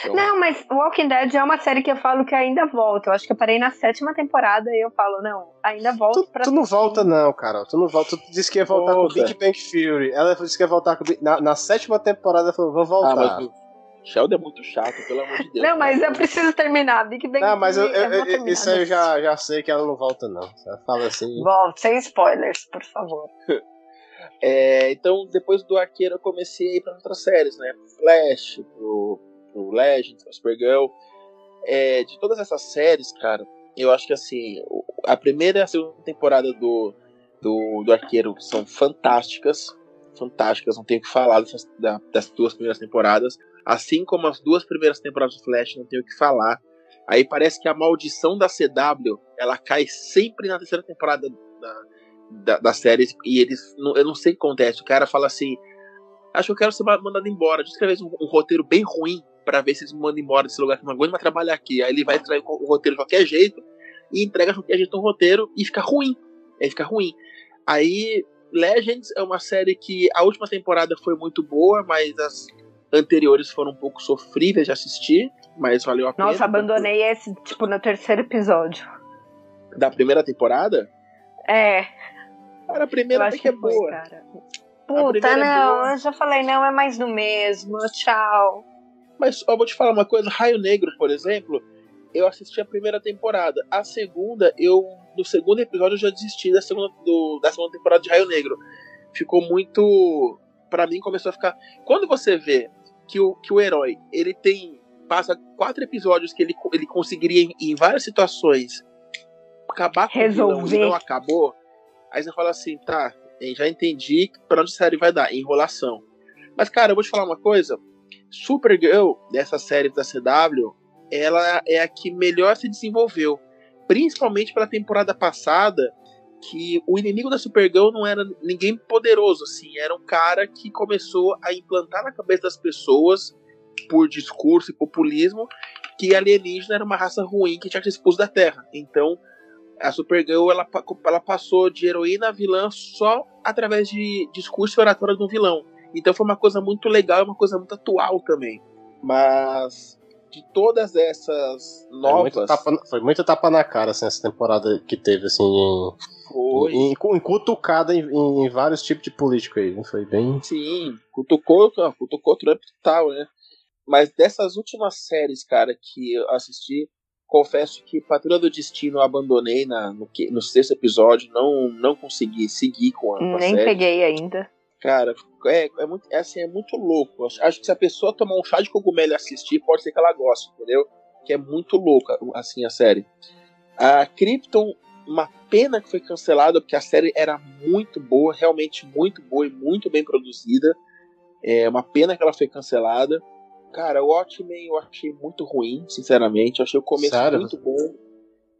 Então... Não, mas Walking Dead é uma série que eu falo que ainda volta. Eu acho que eu parei na sétima temporada e eu falo, não, ainda volto tu, pra. Tu não volta, não, Carol. Tu não volta. Tu disse que ia voltar volta. com Big Bang Fury. Ela disse que ia voltar com. Na, na sétima temporada ela falou, vou voltar. Ah, mas Sheldon é muito chato, pelo amor de Deus. Não, mas eu preciso terminar. Big Bang Não, mas eu, eu, eu, isso aí eu já, já sei que ela não volta, não. Você fala assim. Volta, sem spoilers, por favor. é, então, depois do Arqueiro, eu comecei a ir pra outras séries, né? Flash, pro pro Legends, pro Supergirl. É, de todas essas séries, cara, eu acho que assim, a primeira e a segunda temporada do, do, do Arqueiro são fantásticas. Fantásticas, não tenho o que falar dessas, das duas primeiras temporadas. Assim como as duas primeiras temporadas do Flash, não tenho o que falar. Aí parece que a maldição da CW ela cai sempre na terceira temporada da, da, da série. E eles. Eu não sei o que acontece. O cara fala assim: Acho que eu quero ser mandado embora. Deixa eu escrever um, um roteiro bem ruim para ver se eles me mandam embora desse lugar que não aguento mais trabalhar aqui. Aí ele vai extrair o roteiro de qualquer jeito e entrega de qualquer jeito um roteiro e fica ruim. Aí fica ruim. Aí Legends é uma série que a última temporada foi muito boa, mas as anteriores foram um pouco sofríveis de assistir, mas valeu a pena. Nossa, abandonei esse, tipo, no terceiro episódio. Da primeira temporada? É. Cara, a primeira até que, que é foi, boa. Cara. Puta, é não, é eu já falei, não, é mais do mesmo, tchau. Mas eu vou te falar uma coisa, Raio Negro, por exemplo, eu assisti a primeira temporada. A segunda, eu. No segundo episódio eu já desisti da segunda, do, da segunda temporada de Raio Negro. Ficou muito. para mim começou a ficar. Quando você vê que o, que o herói, ele tem. Passa quatro episódios que ele, ele conseguiria, em, em várias situações, acabar com Resolver. o vilão e não acabou. Aí você fala assim, tá, já entendi para onde a série vai dar, enrolação. Mas, cara, eu vou te falar uma coisa Supergirl, dessa série da CW, ela é a que melhor se desenvolveu. Principalmente pela temporada passada, que o inimigo da Supergirl não era ninguém poderoso, assim, era um cara que começou a implantar na cabeça das pessoas, por discurso e populismo, que alienígena era uma raça ruim que tinha que ser expulso da Terra. Então, a Supergirl ela, ela passou de heroína a vilã só através de discurso e oratória do vilão. Então foi uma coisa muito legal, uma coisa muito atual também. Mas de todas essas novas. Foi muito tapa, foi muito tapa na cara assim, essa temporada que teve, assim, em, foi. em, em, cutucada em, em, vários tipos de político aí. Foi bem. Sim, cutucou, cutucou Trump tal, né? Mas dessas últimas séries, cara, que eu assisti, confesso que Patrulha do Destino eu abandonei na, no, no sexto episódio, não, não consegui seguir com a, com a Nem série. peguei ainda. Cara, é, é, muito, é, assim, é muito louco. Acho, que se a pessoa tomar um chá de cogumelo e assistir, pode ser que ela goste, entendeu? Que é muito louca, assim, a série. A Krypton, uma pena que foi cancelada, porque a série era muito boa, realmente muito boa e muito bem produzida. É uma pena que ela foi cancelada. Cara, o Watchmen eu achei muito ruim, sinceramente. Eu achei o começo Sério? muito bom.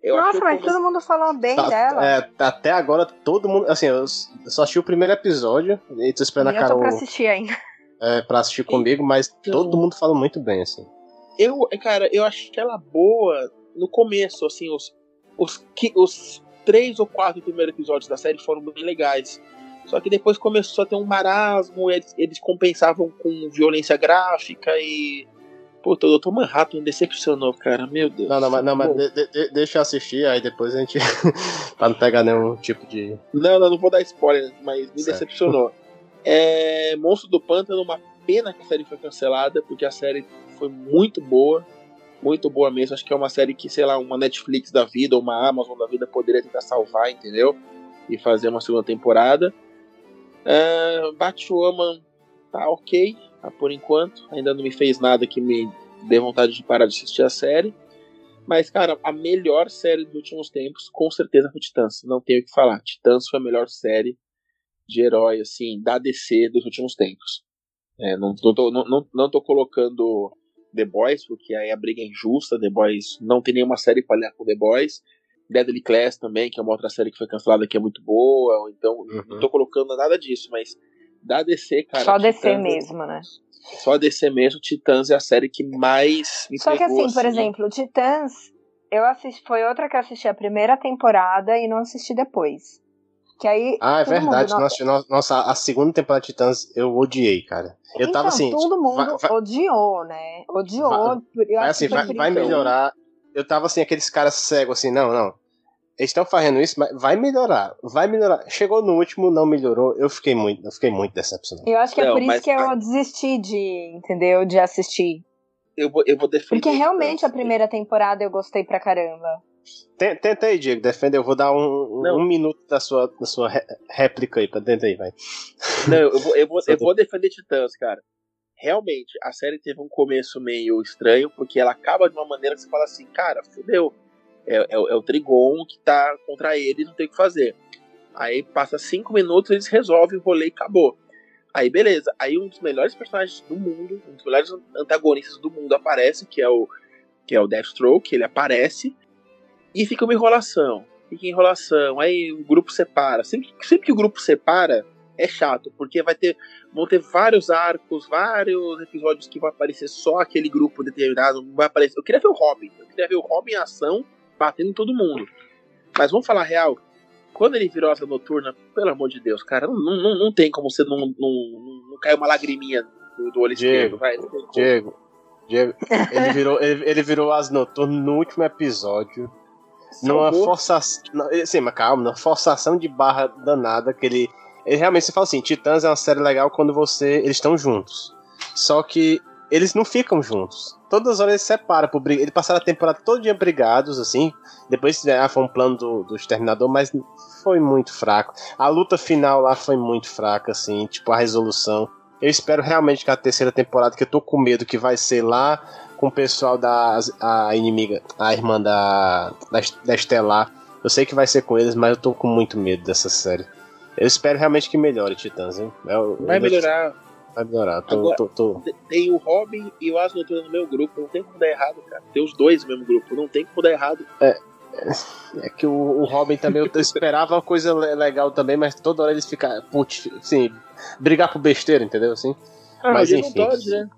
Eu Nossa, mas todo mundo falou bem tá, dela. É, até agora todo mundo. Assim, eu só assisti o primeiro episódio e tô esperando e a Carol. Eu tô pra assistir ainda. É, pra assistir comigo, mas então, todo mundo fala muito bem, assim. Eu, cara, eu achei ela boa no começo, assim, os, os, os três ou quatro primeiros episódios da série foram bem legais. Só que depois começou a ter um marasmo, eles, eles compensavam com violência gráfica e. Puta, o Dr. Manhattan me decepcionou, cara. Meu Deus. Não, não, mas, não, mas de, de, deixa eu assistir, aí depois a gente. pra não pegar nenhum tipo de. Não, não, não vou dar spoiler, mas me certo. decepcionou. É, Monstro do Pântano, uma pena que a série foi cancelada, porque a série foi muito boa. Muito boa mesmo. Acho que é uma série que, sei lá, uma Netflix da vida ou uma Amazon da vida poderia tentar salvar, entendeu? E fazer uma segunda temporada. Uh, Batwoman tá ok, por enquanto. Ainda não me fez nada que me dê vontade de parar de assistir a série. Mas, cara, a melhor série dos últimos tempos, com certeza foi Titãs. Não tenho o que falar. Titãs foi a melhor série de herói, assim, da DC dos últimos tempos. É, não, não, tô, não, não, não tô colocando The Boys, porque aí a briga é injusta. The Boys não tem nenhuma série pra olhar com The Boys. Deadly Class também, que é uma outra série que foi cancelada que é muito boa. Então, uhum. não tô colocando nada disso, mas da DC, cara. Só DC Titãs, mesmo, né? Só DC mesmo, Titãs é a série que mais me Só que assim, assim, por exemplo, Titãs, eu assisti, foi outra que eu assisti a primeira temporada e não assisti depois. Que aí, ah, é verdade. Mundo, nossa, nossa, a segunda temporada de Titãs eu odiei, cara. Eu então, tava assim. Todo mundo vai, vai, odiou, né? Odiou. Vai, vai assim, vai, vai melhorar. Eu tava assim, aqueles caras cegos, assim, não, não. Eles estão fazendo isso, mas vai melhorar, vai melhorar. Chegou no último, não melhorou. Eu fiquei muito, eu fiquei muito decepcionado. Eu acho que é não, por isso que eu desisti de, entendeu, de assistir. Eu vou, eu vou defender. Porque realmente a primeira temporada eu gostei pra caramba. Tenta aí, Diego, defenda. Eu vou dar um, um minuto da sua, da sua réplica aí, pra tenta aí, vai. Não, eu vou, eu vou, eu vou defender Titãs, cara. Realmente, a série teve um começo meio estranho, porque ela acaba de uma maneira que você fala assim, cara, fudeu é, é, é o Trigon que tá contra ele, não tem o que fazer. Aí passa cinco minutos, eles resolvem o rolê e acabou. Aí beleza, aí um dos melhores personagens do mundo, um dos melhores antagonistas do mundo aparece, que é o que é o Deathstroke, ele aparece e fica uma enrolação. Fica enrolação, aí o grupo separa. Sempre, sempre que o grupo separa, é chato, porque vai ter vão ter vários arcos, vários episódios que vai aparecer só aquele grupo determinado, vai aparecer. Eu queria ver o Robin, eu queria ver o Robin em ação batendo em todo mundo. Mas vamos falar real. Quando ele virou asa noturna, pelo amor de Deus, cara, não, não, não tem como você não, não, não, não cair uma lagriminha do, do olho Diego, esquerdo, vai. Diego, Diego, ele virou, ele, ele virou asa noturna no último episódio. Numa forçação. Sim, mas calma, numa forçação de barra danada que ele. Ele realmente se fala assim: Titãs é uma série legal quando você. Eles estão juntos. Só que eles não ficam juntos. Todas as horas eles se separam. Eles passaram a temporada todo dia brigados, assim. Depois ah, foi um plano do, do Exterminador, mas foi muito fraco. A luta final lá foi muito fraca, assim, tipo, a resolução. Eu espero realmente que a terceira temporada, que eu tô com medo que vai ser lá com o pessoal da a inimiga, a irmã da, da, da Estelar. Eu sei que vai ser com eles, mas eu tô com muito medo dessa série. Eu espero realmente que melhore, Titãs, hein? Eu, vai melhorar. Vai melhorar. Tô, Agora, tô, tô... Tem o Robin e o Asa Noturna no meu grupo. Não tem como dar errado, cara. Tem os dois no mesmo grupo. Não tem como dar errado. É. É que o, o Robin também, eu esperava uma coisa legal também, mas toda hora eles ficam, putz, assim, brigar por besteira, entendeu? Assim. Ah, mas o enfim. Todd, né?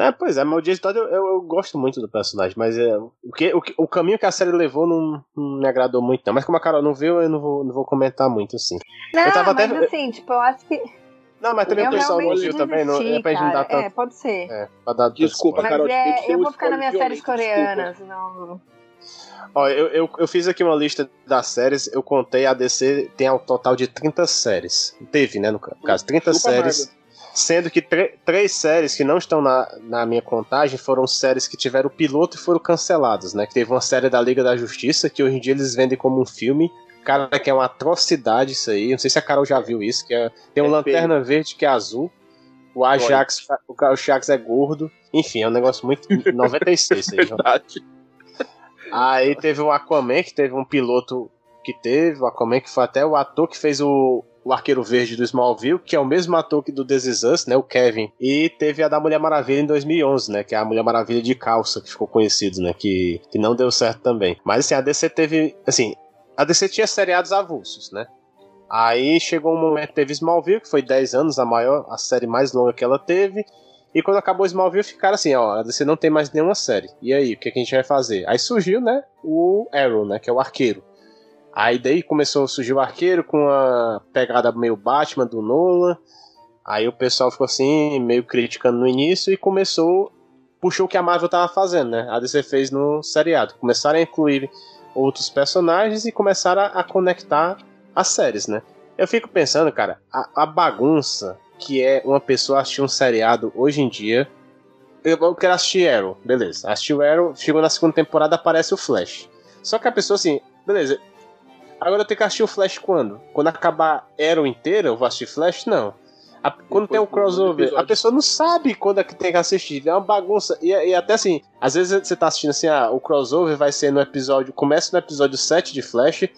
É, pois é, mas o Jason Todd eu, eu, eu, gosto muito do personagem, mas é, o, que, o, o caminho que a série levou não, não, me agradou muito, não. Mas como a Carol não viu, eu não vou, não vou comentar muito, assim. Não, eu tava mas até... assim, tipo, eu acho que. Não, mas também eu o pessoal viu também, não, é pra gente não dar cara. tanto. É, pode ser. É, pra dar Desculpa, Mas Carol, é, eu vou ficar nas minhas séries coreanas. Não... Ó, eu, eu, eu fiz aqui uma lista das séries, eu contei, a DC tem um total de 30 séries. Teve, né, no caso, 30 Chupa séries. Marvel. Sendo que três séries que não estão na, na minha contagem foram séries que tiveram piloto e foram canceladas, né? Que teve uma série da Liga da Justiça, que hoje em dia eles vendem como um filme. Cara, que é uma atrocidade isso aí. Não sei se a Carol já viu isso, que é, tem um É Lanterna Verde que é azul. O Ajax, o Ajax é gordo. Enfim, é um negócio muito 96 aí. Verdade. Aí teve o Aquaman, que teve um piloto que teve, o Aquaman, que foi até o ator que fez o, o Arqueiro Verde do Smallville, que é o mesmo ator que do This Is Us, né, o Kevin. E teve a da Mulher Maravilha em 2011, né, que é a Mulher Maravilha de calça, que ficou conhecido, né, que, que não deu certo também. Mas assim, a DC teve, assim, a DC tinha seriados avulsos, né. Aí chegou um momento, teve Smallville, que foi 10 anos, a maior, a série mais longa que ela teve. E quando acabou Smallville, ficaram assim, ó, você não tem mais nenhuma série. E aí, o que, que a gente vai fazer? Aí surgiu, né, o Arrow, né, que é o arqueiro. Aí daí começou a surgir o arqueiro com a pegada meio Batman do Nolan. Aí o pessoal ficou assim, meio criticando no início e começou, puxou o que a Marvel tava fazendo, né, a DC fez no seriado. Começaram a incluir outros personagens e começaram a, a conectar as séries, né. Eu fico pensando, cara, a, a bagunça que é uma pessoa assistir um seriado hoje em dia. Eu, eu quero assistir Arrow, beleza. Assistiu Arrow, chegou na segunda temporada, aparece o Flash. Só que a pessoa assim, beleza. Agora eu tenho que assistir o Flash quando? Quando acabar Arrow inteira, eu vou assistir Flash? Não. A, quando Depois tem do crossover, a pessoa não sabe quando é que tem que assistir. É uma bagunça. E, e até assim, às vezes você tá assistindo assim, ah, o crossover vai ser no episódio. Começa no episódio 7 de Flash,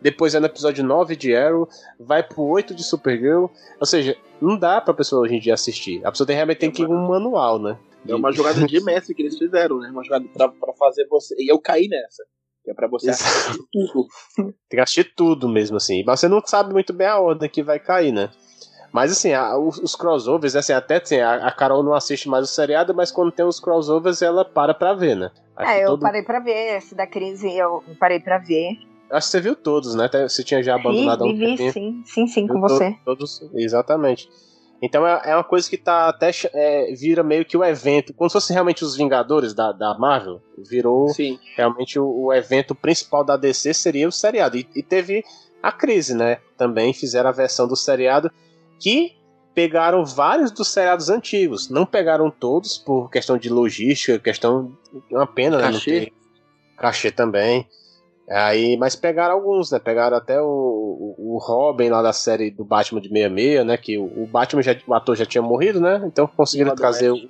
depois é no episódio 9 de Arrow, vai pro 8 de Supergirl. Ou seja, não dá pra pessoa hoje em dia assistir. A pessoa tem, realmente tem que ir um manual, né? É uma jogada de mestre que eles fizeram, né? Uma jogada pra, pra fazer você. E eu caí nessa. Que é pra você Exato. assistir tudo. Tem que assistir tudo mesmo, assim. Mas você não sabe muito bem a ordem que vai cair, né? Mas assim, a- os, os crossovers, assim, até assim, a, a Carol não assiste mais o seriado, mas quando tem os crossovers, ela para pra ver, né? Acho É, eu todo- parei pra ver. Esse da crise eu parei pra ver. Acho que você viu todos, né? Você tinha já abandonado um Vi, vi, tempinho. sim, sim, sim, com Viu to- você. Todos, exatamente. Então é, é uma coisa que tá até é, vira meio que o evento, como se fosse realmente os Vingadores da, da Marvel, virou Sim. realmente o, o evento principal da DC seria o seriado. E, e teve a crise, né? Também fizeram a versão do seriado que pegaram vários dos seriados antigos. Não pegaram todos por questão de logística, questão. Uma pena, né? não Cachê. ter- Cachê também. Aí, mas pegaram alguns, né? Pegaram até o, o, o Robin lá da série do Batman de 66, né? Que o, o Batman, já, o ator já tinha morrido, né? Então conseguiram trazer West.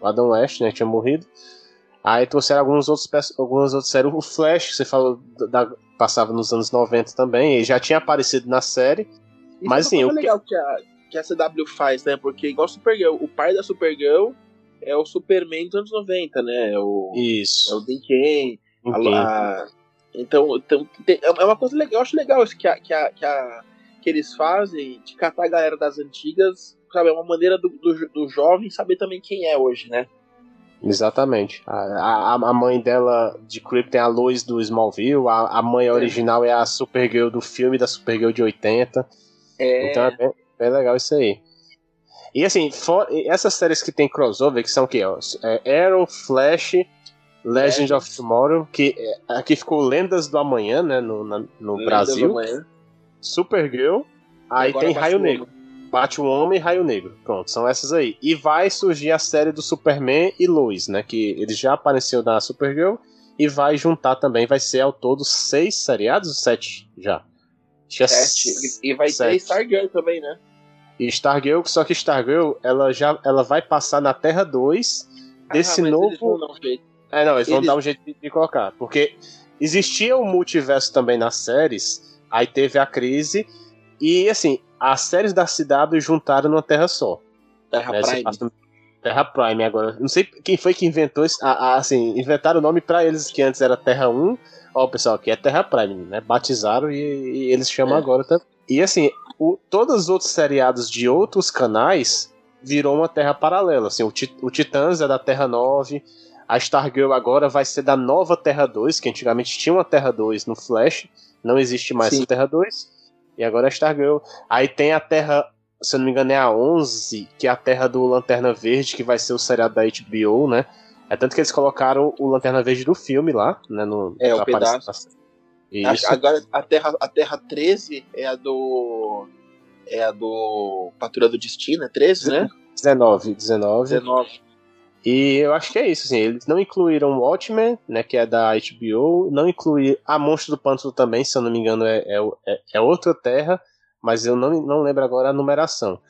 o, Adam West, né? Tinha morrido. Aí trouxeram alguns outros, algumas outras séries. O Flash, que você falou, da- passava nos anos 90 também. Ele já tinha aparecido na série. Isso Mas, é assim, uma o legal que a, que a CW faz, né? Porque igual Supergirl, o pai da Supergirl é o Superman dos anos 90, né? É o, Isso. é o Dean Cain, a- então, então tem- é uma coisa legal, eu acho legal isso que, a, que, a, que, a- que eles fazem de catar a galera das antigas, sabe? É uma maneira do, do, do jovem saber também quem é hoje, né? Exatamente. A, a, a mãe dela de Creep tem a Lois do Smallville. A, a mãe original é a Supergirl do filme da Supergirl de 80. É, Então é bem, bem legal isso aí. E assim, for- essas séries que tem crossover, que são o quê? É Arrow, Flash, Legend of Tomorrow, que é- aqui ficou Lendas do Amanhã, né? No, na- no Lendas Brasil. do Amanhã. Supergirl. Aí tem Raio. Negro. Batwoman e Raio Negro. Pronto, são essas aí. E vai surgir a série do Superman e Lois, né? Que ele já apareceu na Supergirl. E vai juntar também. Vai ser ao todo seis seriados sete já? Acho que é Sete. E, e vai sete. ter Stargirl também, né? E Stargirl, só que Stargirl, ela já ela vai passar na Terra 2 desse Ah, novo. eles vão dar um jeito. É, não, eles, vão Eles- dar um jeito de, de colocar. Porque existia o multiverso também nas séries, aí teve a crise, e assim, as séries da CW juntaram numa terra só. Terra né, Prime. Terra Prime agora. Não sei quem foi que inventou isso. assim, inventaram o nome para eles que antes era Terra 1. Ó, pessoal, aqui é Terra Prime, né? Batizaram e, e eles chamam é. agora também. E assim, o, todos os outros seriados de outros canais virou uma terra paralela. Assim, o, o Titãs é da Terra 9, a Stargirl agora vai ser da nova Terra 2, que antigamente tinha uma Terra 2 no Flash, não existe mais Sim. essa Terra 2, e agora é a Stargirl. Aí tem a Terra, se eu não me engano, é a 11, que é a Terra do Lanterna Verde, que vai ser o seriado da HBO, né? É tanto que eles colocaram o Lanterna Verde do filme lá, né? No, é, o pedaço. Isso. Agora a Terra, a Terra 13 é a do. É a do Patrulha do Destino, é 13, né? 19, 19. 19. E eu acho que é isso, assim, eles não incluíram Watchmen, né, que é da HBO, não incluíram a Monstro do Pântano também, se eu não me engano, é, é, é outra terra, mas eu não, não lembro agora a numeração.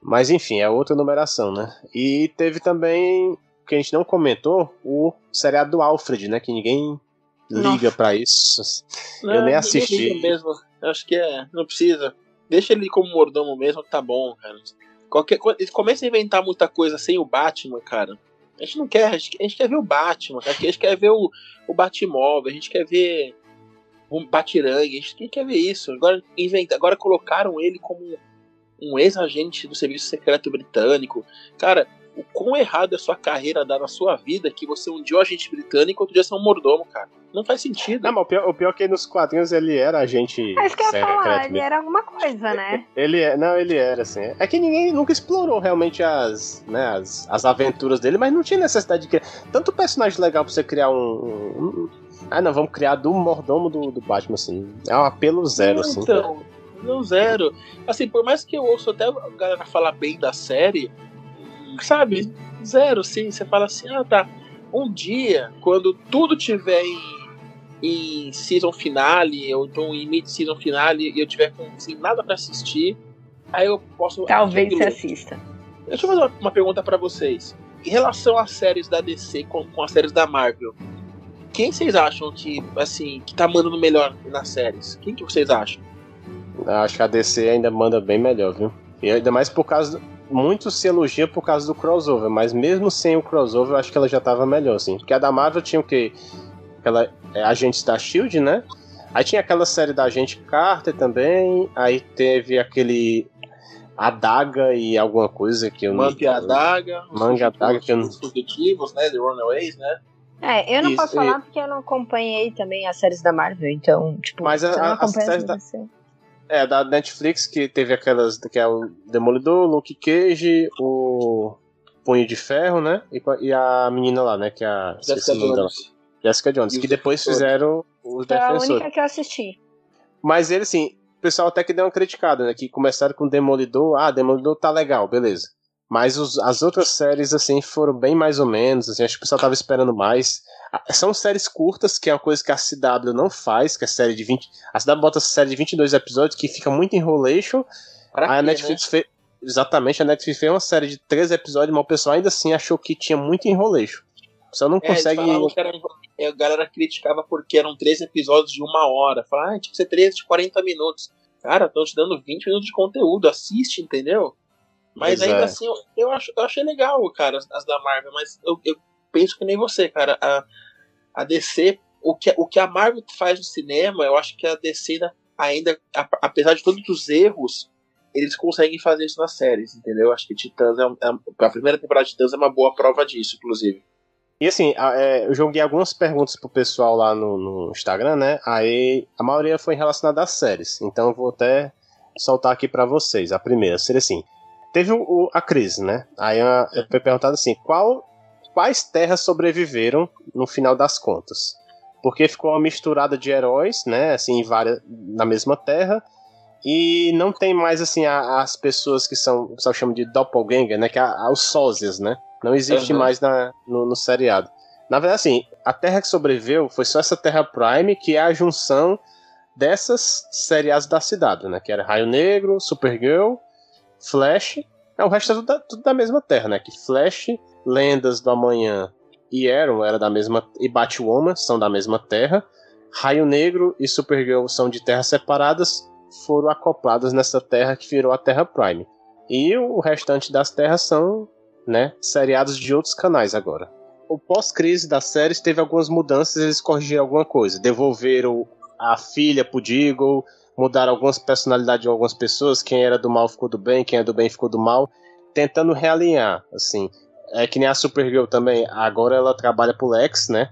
Mas enfim, é outra numeração, né? E teve também, que a gente não comentou, o seriado do Alfred, né, que ninguém liga para isso. Não, eu nem assisti. Mesmo. Eu acho que é, não precisa. Deixa ele como mordomo mesmo, tá bom, cara. Qualquer coisa, começa a inventar muita coisa sem o Batman, cara. A gente não quer, a gente, a gente quer ver o Batman, cara. a gente quer ver o, o Batmóvel, a gente quer ver o Batirangue, a gente quer ver isso. Agora, inventa, agora colocaram ele como um ex-agente do Serviço Secreto Britânico. Cara, o quão errado é a sua carreira dar na sua vida que você um dia é um agente britânico e outro dia você é um mordomo, cara. Não faz sentido. Não, mas o pior, o pior é que nos quadrinhos ele era agente. É isso que eu ia falar, ele era alguma coisa, né? Ele é, não, ele era, assim. É que ninguém nunca explorou realmente as, né, as, as aventuras dele, mas não tinha necessidade de criar. Tanto personagem legal pra você criar um, um. ah, não, vamos criar do mordomo do, do Batman, assim. É um apelo zero, assim. Então, não zero. Assim, por mais que eu ouço até a galera falar bem da série, sabe? Zero, sim. Você fala assim, ah, tá. Um dia, quando tudo tiver em, em season finale, ou então em mid-season finale, e eu tiver com assim, nada para assistir, aí eu posso. Talvez você assista. Deixa eu fazer uma, uma pergunta para vocês. Em relação às séries da DC com, com as séries da Marvel, quem vocês acham que, assim, que tá mandando melhor nas séries? Quem que vocês acham? Acho que a DC ainda manda bem melhor, viu? E ainda mais por causa muito se elogia por causa do crossover, mas mesmo sem o crossover, eu acho que ela já tava melhor, assim. Porque a da Marvel tinha o quê? Aquela é, Agentes da Shield, né? Aí tinha aquela série da Agente Carter também. Aí teve aquele Adaga e alguma coisa que eu não. Manga Adaga. Manga Adaga que eu não. Os fugitivos, né? The Runaways, né? É, eu não Isso, posso falar e... porque eu não acompanhei também as séries da Marvel, então, tipo, mas a, não acompanha as séries da... É, da Netflix, que teve aquelas. que é o Demolidor, Luke Cage, o Punho de Ferro, né? E, e a menina lá, né? Que é a. Jessica Jones. Jessica Jones, e que depois fizeram os Foi defensores. a única que eu assisti. Mas ele, assim, o pessoal até que deu uma criticada, né? Que começaram com Demolidor. Ah, Demolidor tá legal, beleza. Mas os, as outras séries, assim, foram bem mais ou menos. Assim, acho que o pessoal tava esperando mais. São séries curtas, que é uma coisa que a CW não faz, que é série de 20. A CW bota série de 22 episódios que fica muito enrolation. A Netflix né? fez. Exatamente, a Netflix fez uma série de 13 episódios, mas o pessoal ainda assim achou que tinha muito enrolation. O pessoal não é, consegue. Era, a galera criticava porque eram 13 episódios de uma hora. Falava, ah, tinha que ser 13 de 40 minutos. Cara, estão te dando 20 minutos de conteúdo, assiste, entendeu? Mas ainda é. assim, eu, eu, acho, eu achei legal, cara, as, as da Marvel, mas eu, eu penso que nem você, cara. A, a DC, o que, o que a Marvel faz no cinema, eu acho que a DC ainda, ainda apesar de todos os erros, eles conseguem fazer isso nas séries, entendeu? Acho que Titãs é, é, a primeira temporada de Titãs é uma boa prova disso, inclusive. E assim, é, eu joguei algumas perguntas pro pessoal lá no, no, Instagram, né? Aí a maioria foi relacionada às séries. Então eu vou até soltar aqui para vocês. A primeira seria assim: teve o, a crise, né? Aí foi perguntado assim: qual quais terras sobreviveram no final das contas. Porque ficou uma misturada de heróis, né, assim, várias, na mesma terra, e não tem mais, assim, a, as pessoas que são, o pessoal chama de doppelganger, né, que é os sósias, né, não existe uhum. mais na, no, no seriado. Na verdade, assim, a terra que sobreviveu foi só essa Terra Prime, que é a junção dessas seriados da cidade, né? Que era Raio Negro, Supergirl, Flash. É, o resto é tudo da, tudo da mesma terra, né? Que Flash, Lendas do Amanhã e Arrow era da mesma e Batwoman são da mesma terra. Raio Negro e Supergirl são de terras separadas, foram acopladas nessa terra que virou a Terra Prime. E o restante das terras são, né, seriados de outros canais agora. O pós-crise das séries teve algumas mudanças, eles corrigiram alguma coisa. Devolveram a filha pro Deagle, mudaram algumas personalidades de algumas pessoas, quem era do mal ficou do bem, quem é do bem ficou do mal, tentando realinhar, assim. É que nem a Supergirl também, agora ela trabalha pro Lex, né?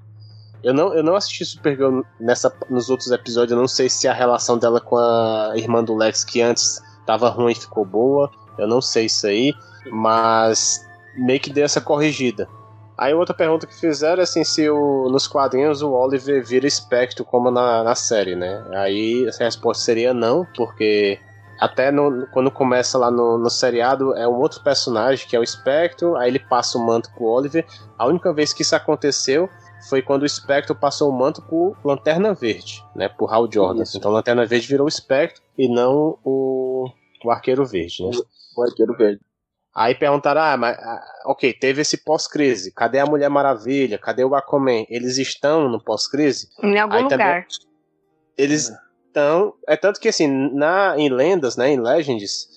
Eu não, eu não assisti Supergirl nessa, nos outros episódios, eu não sei se a relação dela com a irmã do Lex, que antes tava ruim, ficou boa. Eu não sei isso aí, mas meio que deu essa corrigida. Aí outra pergunta que fizeram é assim, se o, nos quadrinhos o Oliver vira espectro como na, na série, né? Aí a resposta seria não, porque até no, quando começa lá no, no seriado é um outro personagem que é o espectro, aí ele passa o manto pro Oliver. A única vez que isso aconteceu foi quando o espectro passou o manto pro Lanterna Verde, né? Por Hal Jordan. Isso. Então o Lanterna Verde virou o espectro e não o, o Arqueiro Verde, né? O Arqueiro Verde. Aí perguntaram, ah, mas, ah, ok, teve esse pós-crise, cadê a Mulher Maravilha, cadê o Aquaman? Eles estão no pós-crise? Em algum Aí lugar. Também, eles estão, é tanto que assim, na, em lendas, né, em Legends,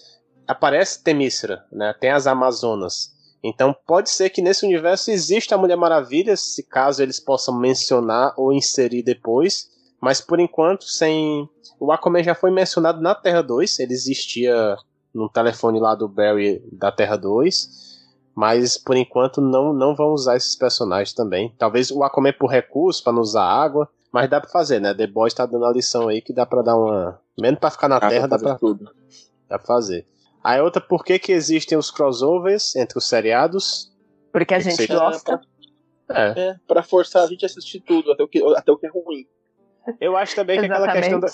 aparece Temícera, né, tem as Amazonas. Então pode ser que nesse universo exista a Mulher Maravilha, se caso eles possam mencionar ou inserir depois, mas por enquanto sem... O Aquaman já foi mencionado na Terra 2, ele existia no telefone lá do Barry da Terra 2. Mas por enquanto não, não vão usar esses personagens também. Talvez o Aquaman por recurso, para não usar água. Mas dá pra fazer, né? The Boys tá dando a lição aí que dá pra dar uma. Menos pra ficar na Terra, dá pra. Tudo. Dá pra fazer. Aí outra, por que, que existem os crossovers entre os seriados? Porque a gente gosta. É. é, pra forçar a gente a assistir tudo, até o que, até o que é ruim. Eu acho também que aquela questão da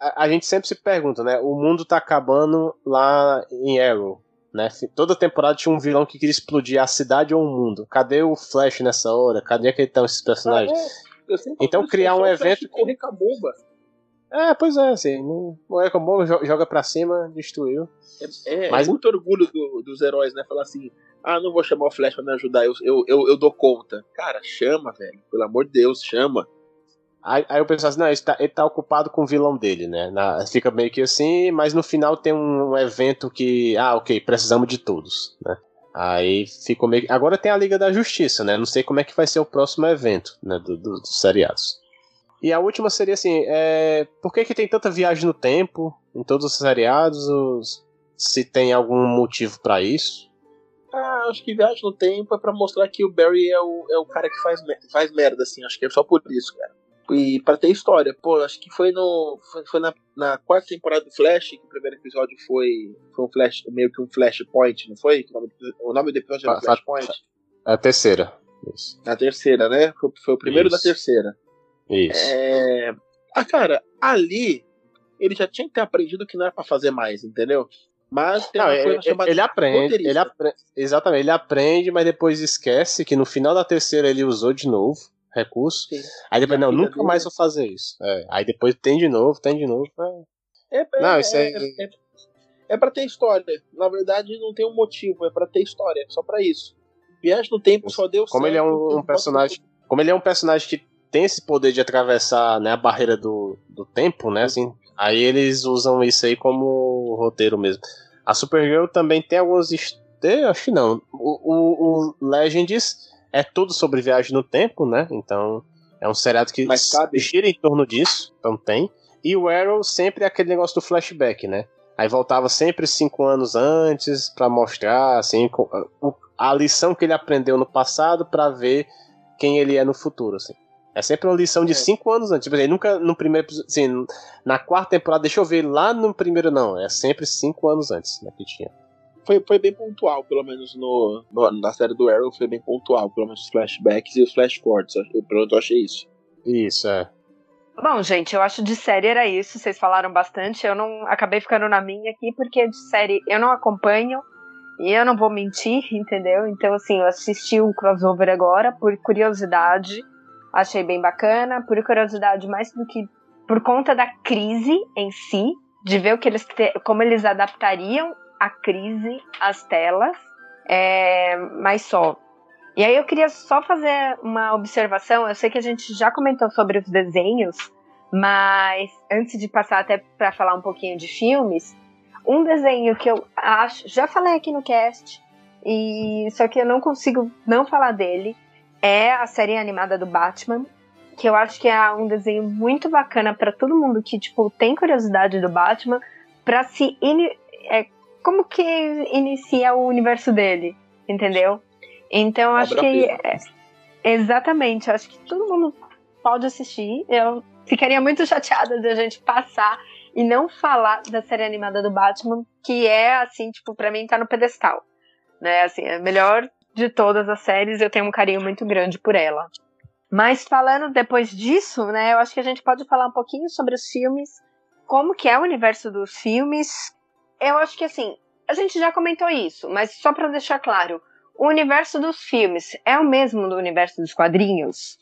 a, a, gente sempre se pergunta, né? O mundo tá acabando lá em Arrow, né? Toda temporada tinha um vilão que queria explodir a cidade ou o mundo. Cadê o Flash nessa hora? Cadê que estão esses personagens? Ah, é. Então criar um evento correr com a bomba. É, pois é, assim, não é com a bomba, joga pra cima, destruiu. É, é Mas... muito orgulho do, dos heróis, né? Falar assim, ah, não vou chamar o Flash pra me ajudar, eu, eu, eu, eu dou conta. Cara, chama, velho. Pelo amor de Deus, chama. Aí, aí eu penso assim, não, ele tá, ele tá ocupado com o vilão dele, né? Na, fica meio que assim, mas no final tem um, um, evento que, ah, ok, precisamos de todos, né? Aí ficou meio Agora tem a Liga da Justiça, né? Não sei como é que vai ser o próximo evento, né? Do, do, dos seriados. E a última seria assim, é... por que, que tem tanta viagem no tempo em todos os seriados? Ou se tem algum motivo para isso? Ah, acho que viagem no tempo é para mostrar que o Barry é o, é o cara que faz, faz merda, assim. Acho que é só por isso, cara e para ter história. Pô, acho que foi no foi, foi na, na, quarta temporada do Flash que o primeiro episódio foi foi um flash meio que um flashpoint, não foi? O nome, o nome do episódio era Flashpoint. A terceira. Isso. A terceira, né? Foi, foi o primeiro Isso. da terceira. Isso. É... Ah, cara, ali ele já tinha que ter aprendido que não era para fazer mais, entendeu? Mas não, ele, chamada ele aprende, ele aprende, exatamente, ele aprende, mas depois esquece que no final da terceira ele usou de novo recurso. Sim. Aí depois, não, nunca mais vou fazer isso. É, aí depois tem de novo, tem de novo. É, é, não, isso é, é, é, é pra ter história. Na verdade, não tem um motivo, é pra ter história, só pra isso. Viagem no tempo só deu Como certo, ele é um, um personagem. Como ele é um personagem que tem esse poder de atravessar né, a barreira do, do tempo, né? Assim, aí eles usam isso aí como roteiro mesmo. A Supergirl também tem alguns. Acho que não. O, o, o Legends é tudo sobre viagem no tempo, né? Então é um seriado que Mas cabe. gira em torno disso, então tem. E o Arrow sempre é aquele negócio do flashback, né? Aí voltava sempre cinco anos antes para mostrar assim a lição que ele aprendeu no passado para ver quem ele é no futuro, assim. É sempre uma lição de é. cinco anos antes. Tipo, assim, nunca no primeiro, assim, na quarta temporada, deixa eu ver lá no primeiro não. É sempre cinco anos antes, né, que tinha foi, foi bem pontual, pelo menos no, no, na série do Arrow foi bem pontual, pelo menos os flashbacks e os flash forwards. Eu, pelo menos eu achei isso. Isso, é. Bom, gente, eu acho de série era isso. Vocês falaram bastante. Eu não acabei ficando na minha aqui porque de série eu não acompanho e eu não vou mentir, entendeu? Então, assim, eu assisti o crossover agora por curiosidade. Achei bem bacana, por curiosidade mais do que por conta da crise em si, de ver o que eles te, como eles adaptariam a crise, as telas, é, mas só. E aí eu queria só fazer uma observação. Eu sei que a gente já comentou sobre os desenhos, mas antes de passar até para falar um pouquinho de filmes, Um desenho que eu acho, já falei aqui no cast, e só que eu não consigo não falar dele, é a série animada do Batman, que eu acho que é um desenho muito bacana para todo mundo que tipo tem curiosidade do Batman, para se é, como que inicia o universo dele, entendeu? Então acho que é, exatamente, acho que todo mundo pode assistir. Eu ficaria muito chateada de a gente passar e não falar da série animada do Batman, que é assim, tipo, para mim tá no pedestal, né? Assim, é a melhor de todas as séries, eu tenho um carinho muito grande por ela. Mas falando depois disso, né, eu acho que a gente pode falar um pouquinho sobre os filmes, como que é o universo dos filmes. Eu acho que assim, a gente já comentou isso, mas só para deixar claro, o universo dos filmes é o mesmo do universo dos quadrinhos?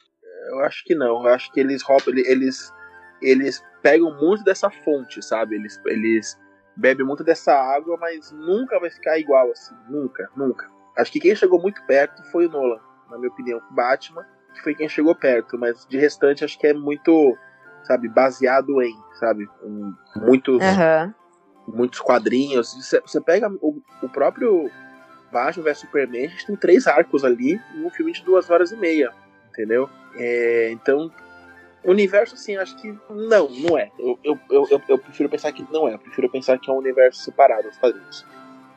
Eu acho que não. Eu acho que eles roubam, eles eles pegam muito dessa fonte, sabe? Eles eles bebem muito dessa água, mas nunca vai ficar igual assim, nunca, nunca. Acho que quem chegou muito perto foi o Nolan, na minha opinião, Batman que foi quem chegou perto, mas de restante acho que é muito, sabe, baseado em, sabe, um, muitos, uhum. Muitos quadrinhos. Você, pega o, o próprio Batman vs Superman, a gente tem três arcos ali em um filme de duas horas e meia, entendeu? É, então, universo, assim, acho que não, não é. Eu, eu, eu, eu, prefiro pensar que não é. Eu prefiro pensar que é um universo separado, os quadrinhos.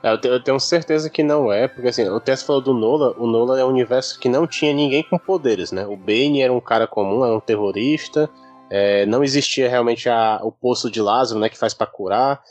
É, eu tenho certeza que não é, porque assim, o Tess falou do Nola, o Nola é um universo que não tinha ninguém com poderes, né? O Bane era um cara comum, era um terrorista, é, não existia realmente a, o poço de Lázaro, né, que faz para curar,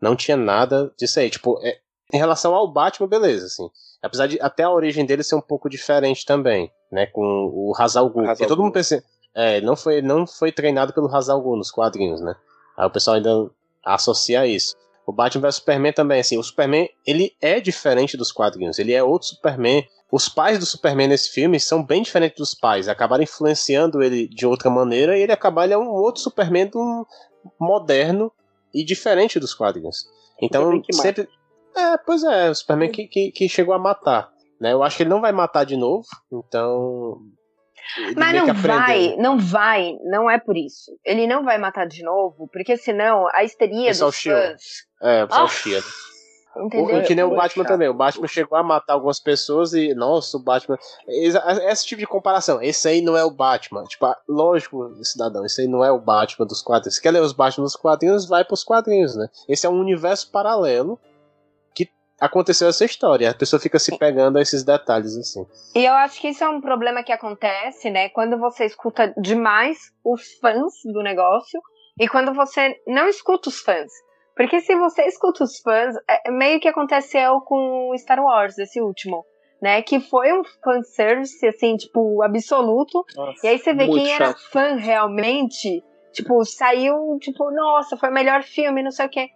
não tinha nada disso aí. Tipo, é, em relação ao Batman, beleza, assim. Apesar de até a origem dele ser um pouco diferente também, né, com o Hazal Ghul. Hazal todo mundo pensa, é, não foi, não foi treinado pelo Hazal Ghul nos quadrinhos, né? Aí o pessoal ainda associa isso. O Batman vs Superman também, assim, o Superman, ele é diferente dos quadrinhos, ele é outro Superman. Os pais do Superman nesse filme são bem diferentes dos pais, acabaram influenciando ele de outra maneira e ele acaba ele é um outro Superman um moderno e diferente dos quadrinhos. Então, sempre. É, pois é, o Superman que, que, que chegou a matar. Né? Eu acho que ele não vai matar de novo, então mas não vai, não vai, não é por isso. Ele não vai matar de novo, porque senão a histeria pessoal dos fãs... É, o pessoal chia. Entendeu? O, que nem o Batman também. O Batman chegou a matar algumas pessoas e, nossa, o Batman. Esse tipo de comparação. Esse aí não é o Batman. Tipo, lógico, cidadão, esse aí não é o Batman dos quadrinhos. Se quer ler os Batman dos quadrinhos, vai pros quadrinhos, né? Esse é um universo paralelo aconteceu essa história. A pessoa fica se pegando a esses detalhes, assim. E eu acho que isso é um problema que acontece, né? Quando você escuta demais os fãs do negócio e quando você não escuta os fãs. Porque se você escuta os fãs, é meio que aconteceu com Star Wars, esse último. Né, que foi um fanservice, assim, tipo, absoluto. Nossa, e aí você vê quem chato. era fã realmente, tipo, saiu, tipo, nossa, foi o melhor filme, não sei o quê.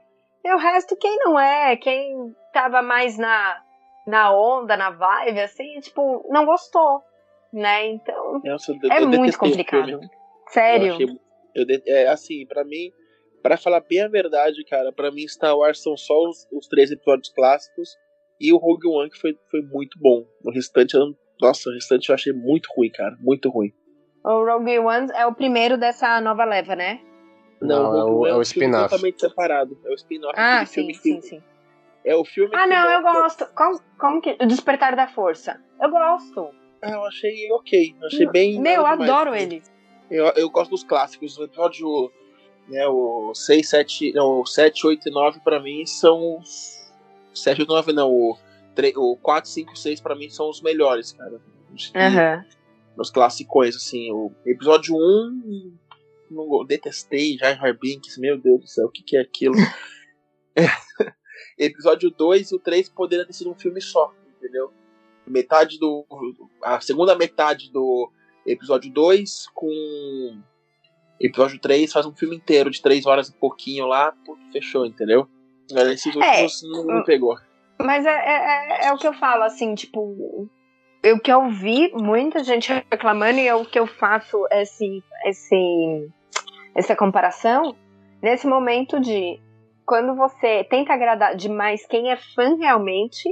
E o resto, quem não é, quem tava mais na, na onda, na vibe, assim, tipo, não gostou, né? Então, Nossa, eu, é eu muito complicado. Sério? Eu achei, eu é, assim, para mim, para falar bem a verdade, cara, para mim Star Wars são só os, os, três episódios clássicos e o Rogue One que foi, foi muito bom. O restante, eu, nossa, o restante eu achei muito ruim, cara, muito ruim. O Rogue One é o primeiro dessa nova leva, né? Não, Não é o, é o, é o spin-off. totalmente separado. É o spin-off. Ah, sim, filme sim, sim. É o filme. Ah, não, eu gosto. Como, como que. O Despertar da Força. Eu gosto. Ah, eu achei ok. Eu achei bem. Meu, eu adoro ele. Eu, eu gosto dos clássicos. O episódio. Né, o 6, 7. Não, o 7, 8 e 9 pra mim são. 7, 8 9 não. O, 3, o 4, 5, 6 pra mim são os melhores, cara. Aham. Uhum. Os classicões, assim. O episódio 1. Não, detestei Jar Jar Binks, meu Deus do céu, o que, que é aquilo? é episódio 2 e o 3 poderia ter sido um filme só, entendeu? Metade do. A segunda metade do episódio 2 com episódio 3 faz um filme inteiro de 3 horas e pouquinho lá, pô, fechou, entendeu? Mas esses é, últimos é, não me pegou. Mas é, é, é, é, o que eu falo, assim, tipo. Eu que eu vi muita gente reclamando e é o que eu faço esse, esse, essa comparação nesse momento de quando você tenta agradar demais quem é fã realmente,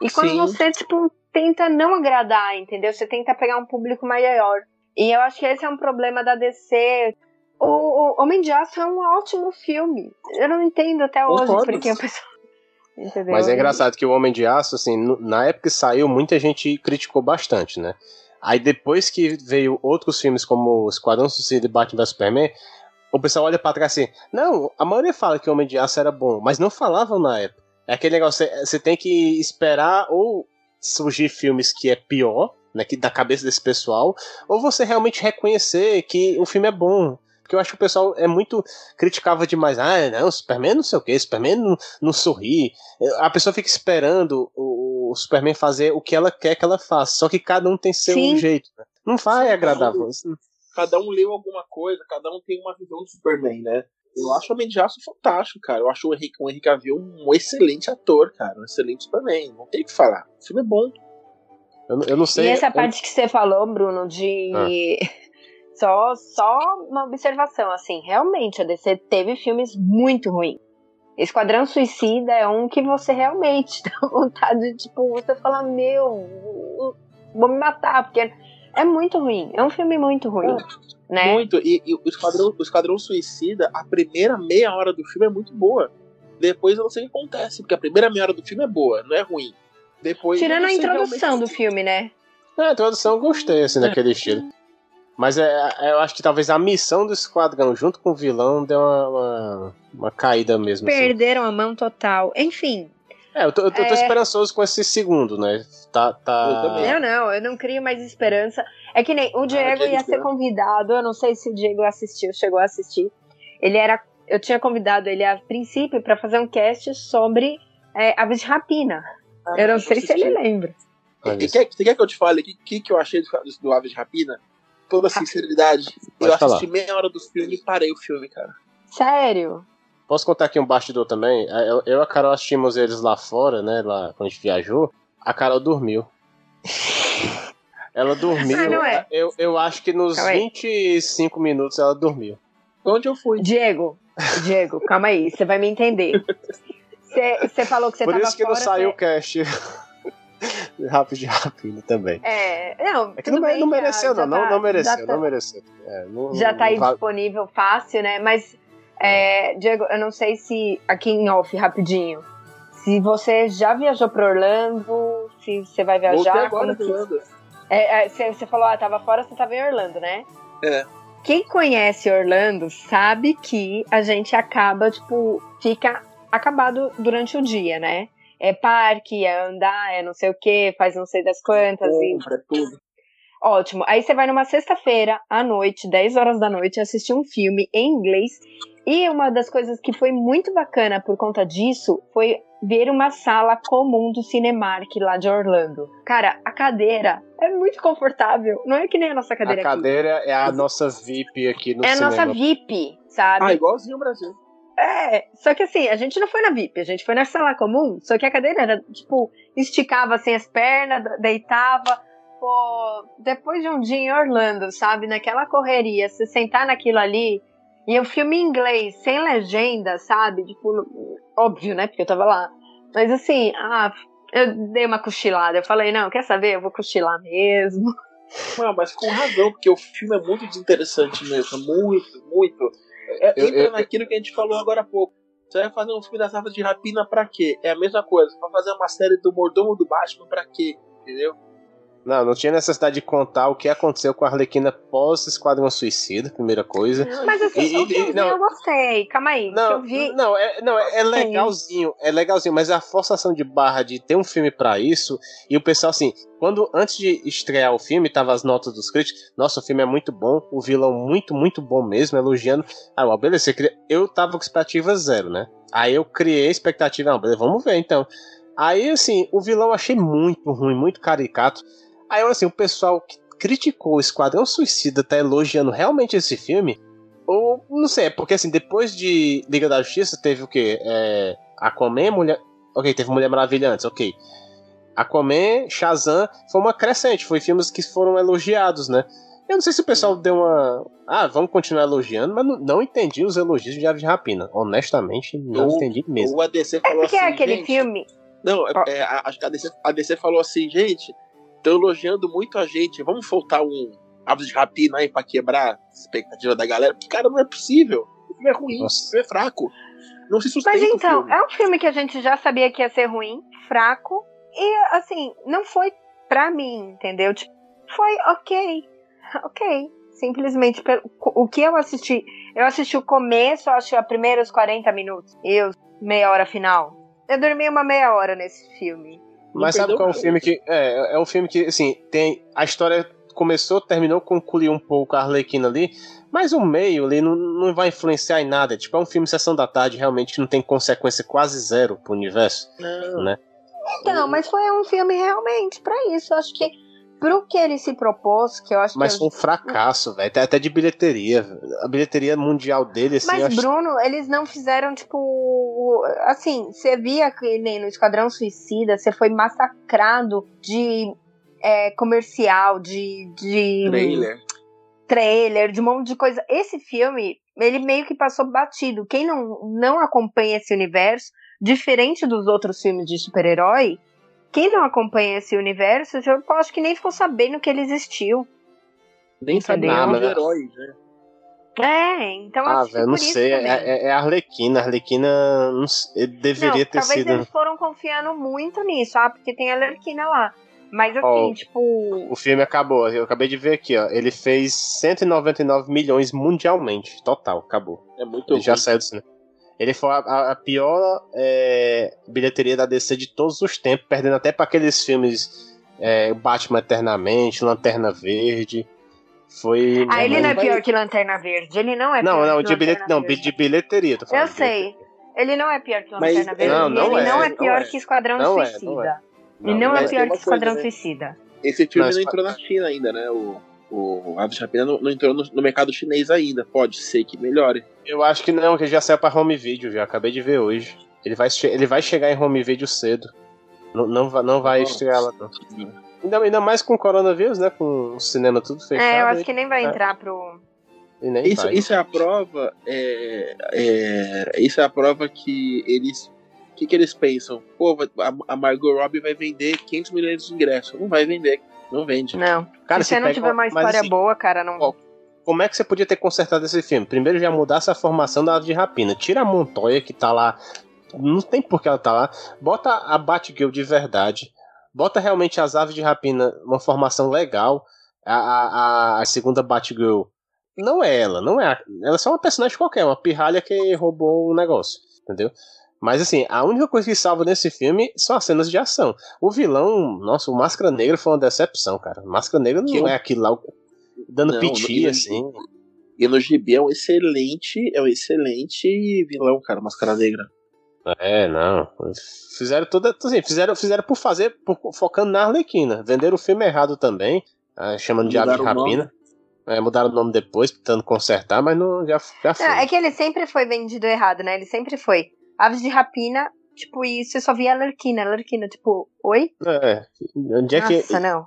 e quando Sim. você, tipo, tenta não agradar, entendeu? Você tenta pegar um público maior. E eu acho que esse é um problema da DC O, o Homem de Aço é um ótimo filme. Eu não entendo até hoje Concordo. porque a pessoa. Entendeu? Mas é engraçado que o Homem de Aço, assim, na época que saiu, muita gente criticou bastante, né? Aí depois que veio outros filmes como Esquadrão Suicida e Batman vs Superman, o pessoal olha pra trás assim, não, a maioria fala que o Homem de Aço era bom, mas não falavam na época. É aquele negócio, você tem que esperar ou surgir filmes que é pior, né, que da cabeça desse pessoal, ou você realmente reconhecer que o filme é bom. Porque eu acho que o pessoal é muito. criticava demais. Ah, não, Superman não sei o que, Superman não, não sorri. A pessoa fica esperando o, o, Superman fazer o que ela quer que ela faça. Só que cada um tem seu Sim. jeito. Né? Não vai Sim, agradar você. Cada um leu alguma coisa, cada um tem uma visão do Superman, né? Eu acho o Homem de Aço fantástico, cara. Eu acho o Henrique, o Henrique Cavill um excelente ator, cara. Um excelente Superman. Não tem o que falar. O filme é bom. Eu, eu não sei. E essa eu... parte que você falou, Bruno, de. Ah. Só, só uma observação, assim, realmente a DC teve filmes muito ruins. Esquadrão Suicida é um que você realmente dá vontade de, tipo, você fala, meu, vou me matar, porque é muito ruim. É um filme muito ruim. É, né? Muito. E, e, o, Esquadrão, o Esquadrão Suicida, a primeira meia hora do filme é muito boa. Depois eu não sei o que acontece, porque a primeira meia hora do filme é boa, não é ruim. Depois, Tirando a introdução realmente... do filme, né? É, a introdução eu gostei, assim, daquele estilo. Mas é, é, eu acho que talvez a missão do esquadrão junto com o vilão deu uma, uma, uma caída mesmo. Assim. Perderam assim. a mão total. Enfim. É, eu tô, eu tô, é... esperançoso com esse segundo, né? Tá, tá... Eu não, não, eu não crio mais esperança. É que nem o Diego ah, ia ser convidado, eu não sei se o Diego assistiu, chegou a assistir. Ele era. Eu tinha convidado ele a princípio para fazer um cast sobre é, aves de rapina. Ah, eu não sei se ele lembra. E, quer, você quer que eu te fale o que, que, que eu achei do, do Aves de Rapina? toda sinceridade, Pode eu falar. assisti meia hora do filme e parei o filme, cara. Sério? Posso contar aqui um bastidor também? Eu, eu e a Carol assistimos eles lá fora, né? Lá quando a gente viajou. A Carol dormiu. ela dormiu. Ah, não é. eu, eu acho que nos calma 25 aí. minutos ela dormiu. Onde eu fui? Diego, Diego, calma aí, você vai me entender. Você falou que você Por tava isso que fora, não saiu o cast. rápido rápido também. É, não, é que não, bem, não mereceu, não, tá, não, não mereceu, tá, não mereceu. É, não, já tá aí não, disponível fácil, né? Mas, é, Diego, eu não sei se aqui em off, rapidinho, se você já viajou para Orlando, se você vai viajar. Voltei agora que... Orlando. É, é, você, você falou, ah, tava fora, você tava em Orlando, né? É. Quem conhece Orlando sabe que a gente acaba, tipo, fica acabado durante o dia, né? é parque, é andar, é não sei o que, faz não sei das quantas. Compra, e... tudo. Ótimo. Aí você vai numa sexta-feira à noite, 10 horas da noite, assistir um filme em inglês. E uma das coisas que foi muito bacana por conta disso foi ver uma sala comum do Cinemark lá de Orlando. Cara, a cadeira é muito confortável. Não é que nem a nossa cadeira aqui. A cadeira é a nossa VIP aqui no é cinema. É a nossa VIP, sabe? Ah, igualzinho o Brasil. É, só que assim, a gente não foi na VIP, a gente foi na sala comum, só que a cadeira era, tipo, esticava assim as pernas, deitava. Pô, depois de um dia em Orlando, sabe, naquela correria, se sentar naquilo ali, e o filme em inglês, sem legenda, sabe? Tipo, óbvio, né? Porque eu tava lá. Mas assim, ah, eu dei uma cochilada. Eu falei, não, quer saber? Eu vou cochilar mesmo. Não, mas com razão, porque o filme é muito desinteressante mesmo. Muito, muito. É, eu, entra eu, naquilo que a gente falou agora há pouco. Você vai fazer um filme das aves de rapina pra quê? É a mesma coisa. Vai fazer uma série do mordomo do Batman pra quê? Entendeu? Não, não tinha necessidade de contar o que aconteceu com a Arlequina pós Esquadrão Suicida, primeira coisa. Mas assim, e, o que eu vi, não, eu gostei. Calma aí, não, eu vi... Não, é, não, é legalzinho, é legalzinho, mas a forçação de barra de ter um filme para isso, e o pessoal assim, quando antes de estrear o filme, tava as notas dos críticos, nossa, o filme é muito bom, o vilão muito, muito bom mesmo, elogiando. Ah, beleza, eu tava com expectativa zero, né? Aí eu criei expectativa, não, beleza, vamos ver então. Aí, assim, o vilão eu achei muito ruim, muito caricato. Aí, assim, o pessoal que criticou o Esquadrão Suicida tá elogiando realmente esse filme. Ou, não sei, é porque assim, depois de Liga da Justiça, teve o quê? É, Aquaman, Mulher. Ok, teve Mulher Maravilha antes, ok. Aquaman, Shazam, foi uma crescente, foi filmes que foram elogiados, né? Eu não sei se o pessoal deu uma. Ah, vamos continuar elogiando, mas não, não entendi os elogios de Aves de Rapina. Honestamente, não o, entendi mesmo. O ADC falou é porque assim. É aquele gente... filme. Não, é, é, acho que a DC, a DC falou assim, gente, estão elogiando muito a gente, vamos soltar um, Aves de Rapina aí pra quebrar a expectativa da galera. Porque, cara, não é possível. O filme é ruim, Nossa. o filme é fraco. Não se sustenta. Mas então, é um filme que a gente já sabia que ia ser ruim, fraco. E, assim, não foi pra mim, entendeu? Tipo, foi ok. Ok. Simplesmente o que eu assisti. Eu assisti o começo, acho que os primeiros 40 minutos. E meia hora final. Eu dormi uma meia hora nesse filme. Mas sabe qual é o filme que. É, é um filme que, assim, tem. A história começou, terminou, concluiu um pouco a Arlequina ali, mas o meio ali não, não vai influenciar em nada. Tipo, é um filme Sessão da Tarde, realmente, que não tem consequência quase zero pro universo. Não. Né? Então, mas foi um filme realmente para isso. Eu acho que pro que ele se propôs, que eu acho mas que. Mas foi um fracasso, velho. Até de bilheteria. A bilheteria mundial dele, assim. Mas, Bruno, acho... eles não fizeram, tipo. Assim, você via que nem no Esquadrão Suicida, você foi massacrado de é, comercial, de, de. Trailer. Trailer, de um monte de coisa. Esse filme, ele meio que passou batido. Quem não, não acompanha esse universo diferente dos outros filmes de super-herói, quem não acompanha esse universo, eu acho que nem ficou sabendo que ele existiu. Nem sabia nada de heróis, né? É, então Ah, velho, não sei. É, é, é, a Arlequina. A Arlequina não, deveria não, ter talvez sido. Talvez eles foram confiando muito nisso, ah, porque tem a Arlequina lá. Mas assim, oh, tipo. O filme acabou. Eu acabei de ver aqui, ó. Ele fez 199 milhões mundialmente. Total, acabou. É muito Ele ruim. já saiu do cinema. Ele foi a, a pior é, bilheteria da DC de todos os tempos, perdendo até para aqueles filmes é, Batman Eternamente, Lanterna Verde. Foi. Ah, ele não é pior que Lanterna Verde. Ele não é não, pior não, que de bilhete, Não, de bilheteria, tô falando. Eu sei. Ele não é pior que Lanterna Verde. Não, não ele é, não é pior não é. que Esquadrão não Suicida. É, não é. Não, e não é pior que Esquadrão coisa, Suicida. Esse filme não entrou na China ainda, né? O o Aves de Rapina não, não entrou no, no, mercado chinês ainda. Pode ser que melhore. Eu acho que não, que já saiu para home video, já acabei de ver hoje. Ele vai, ele vai chegar em home video cedo. Não, não, vai, não vai estrear lá, não. Ainda, ainda mais com o coronavírus, né? Com o cinema tudo fechado. É, eu acho que nem vai entrar pro. Isso, isso é a prova. É, é, isso é a prova que eles. O que, que eles pensam? Pô, a, a Margot Robbie vai vender 500 milhões de ingressos. Não vai vender. Não vende. Não. Cara, se você não tiver uma história assim, boa, cara, não. Ó, como é que você podia ter consertado esse filme? Primeiro já mudasse a formação da ave de rapina. Tira a Montoya, que tá lá. Não tem por que ela tá lá. Bota a Batgirl de verdade. Bota realmente as aves de rapina uma formação legal. A, a, a segunda Batgirl não é ela, não é. A, ela é só uma personagem qualquer, uma pirralha que roubou o negócio, entendeu? Mas assim, a única coisa que salva nesse filme são as cenas de ação. O vilão, nossa, o Máscara Negra foi uma decepção, cara. Máscara Negra não é aquilo lá dando não, piti, no, assim. E no gibi é um excelente, é um excelente vilão, cara, Máscara Negra. É, não. Fizeram toda, assim, fizeram, fizeram por fazer, por, focando na Arlequina. Venderam o filme errado também, ah, chamando de Ave de Rapina. É, mudaram o nome depois, tentando consertar, mas não já, já foi. Não, é que ele sempre foi vendido errado, né? Ele sempre foi. Aves de rapina, tipo, e você só via a Lerquina, a Lerquina, tipo, oi? É, onde é Nossa, que... não.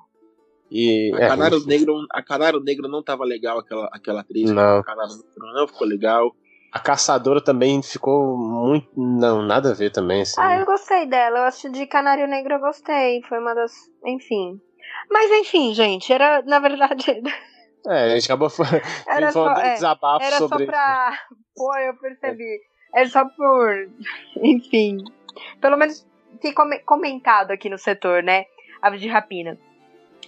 E, a, é, Canário Negro, a Canário Negro não tava legal, aquela, aquela atriz. Não. A Canário Negro não ficou legal. A Caçadora também ficou muito. Não, nada a ver também. Assim. Ah, eu gostei dela. Eu acho de Canário Negro eu gostei. Foi uma das. Enfim. Mas enfim, gente, era, na verdade. É, a gente acabou era só, um é, desabafo era sobre. Era só pra. Pô, eu percebi. É só por. Enfim. Pelo menos ter comentado aqui no setor, né? Aves de Rapina.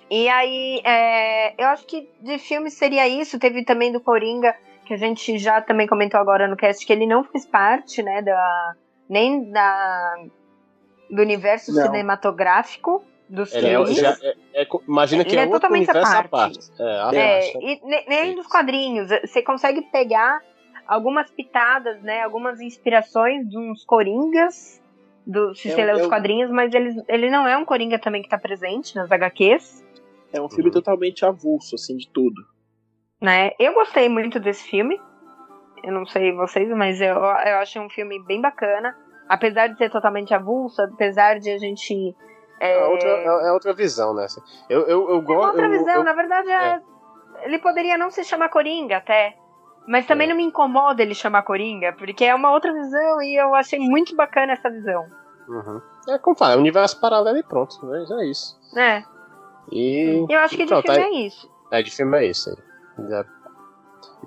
E aí, é, eu acho que de filme seria isso. Teve também do Coringa, que a gente já também comentou agora no cast, que ele não fez parte, né, da, nem da, do universo não. cinematográfico dos ele é filmes. É, é, é, imagina que ele é, é totalmente a parte. parte. É, e nem dos quadrinhos. Você consegue pegar algumas pitadas, né? Algumas inspirações de uns coringas do se você ler os quadrinhos, mas ele, ele não é um coringa também que tá presente nas HQs. É um filme uhum. totalmente avulso, assim, de tudo. Né? Eu gostei muito desse filme. Eu não sei vocês, mas eu, eu achei um filme bem bacana. Apesar de ser totalmente avulso, apesar de a gente. É, é outra, é, é outra visão, né? Eu, eu, eu gosto. É outra visão, eu, na verdade, é, é. ele poderia não se chamar Coringa até. Mas também é. não me incomoda ele chamar Coringa, porque é uma outra visão e eu achei muito bacana essa visão. Uhum. É como fala, é um universo paralelo e pronto, né? é isso. É. E. Eu acho que de filme tá... é isso. É, de filme é isso aí. Já...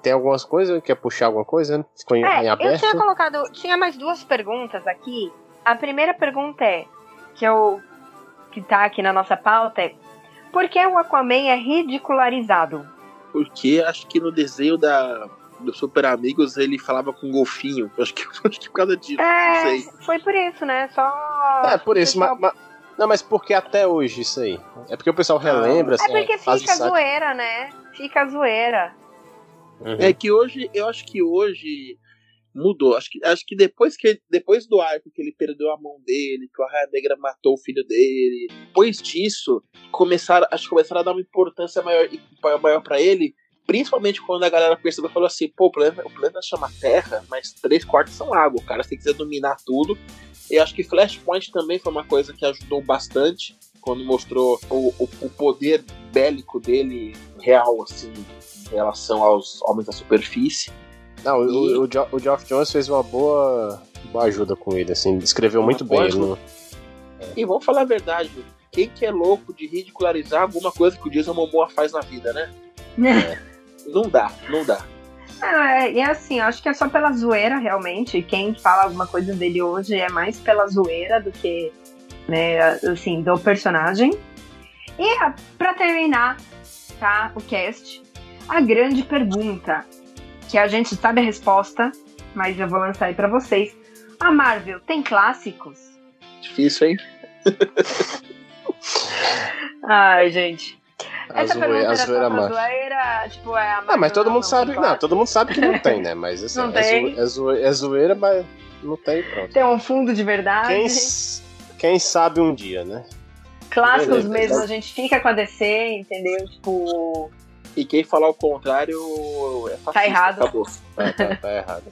Tem algumas coisas? Quer puxar alguma coisa? Ficou em, é, em aberto? Eu tinha colocado. Tinha mais duas perguntas aqui. A primeira pergunta é: que eu. que tá aqui na nossa pauta é. Por que o Aquaman é ridicularizado? Porque acho que no desenho da, do Super Amigos ele falava com um golfinho. Acho que, acho que por causa disso. É, foi por isso, né? Só. É, por isso, pessoal... mas, mas, Não, mas por que até hoje isso aí? É porque o pessoal relembra. Assim, é porque fica zoeira, né? Fica zoeira. Uhum. É que hoje, eu acho que hoje mudou. Acho que, acho que depois que depois do arco que ele perdeu a mão dele, que o Arraia Negra matou o filho dele, depois disso, começaram, acho que começaram a dar uma importância maior, maior para ele, principalmente quando a galera percebeu falou assim, pô, o planeta, o planeta chama Terra, mas três quartos são água, o cara tem que dominar tudo. E acho que Flashpoint também foi uma coisa que ajudou bastante quando mostrou o, o, o poder bélico dele real, assim, em relação aos homens da superfície. Não, e... o, o, jo o Geoff Jones fez uma boa, boa ajuda com ele, assim, escreveu muito bem. No... E vamos falar a verdade, quem que é louco de ridicularizar alguma coisa que o Jason Momoa faz na vida, né? É. não dá, não dá. É, e é assim, acho que é só pela zoeira, realmente. Quem fala alguma coisa dele hoje é mais pela zoeira do que, né, assim, do personagem. E para terminar, tá, o cast, a grande pergunta que a gente sabe a resposta, mas eu vou lançar aí para vocês. A Marvel tem clássicos? Difícil, hein? Ai, gente. Essa a pergunta zoeira, era zoeira, zoeira, tipo, é a Ah, mas todo mundo sabe, não, todo mundo sabe que não tem, né? Mas assim, não é, tem. É, zoeira, é zoeira, mas não tem, pronto. Tem um fundo de verdade. Quem, quem sabe um dia, né? Clássicos Beleza, mesmo, a gente fica com a DC, entendeu? Tipo, e quem falar o contrário é fascista, Tá errado. Acabou. Tá, tá, tá errado.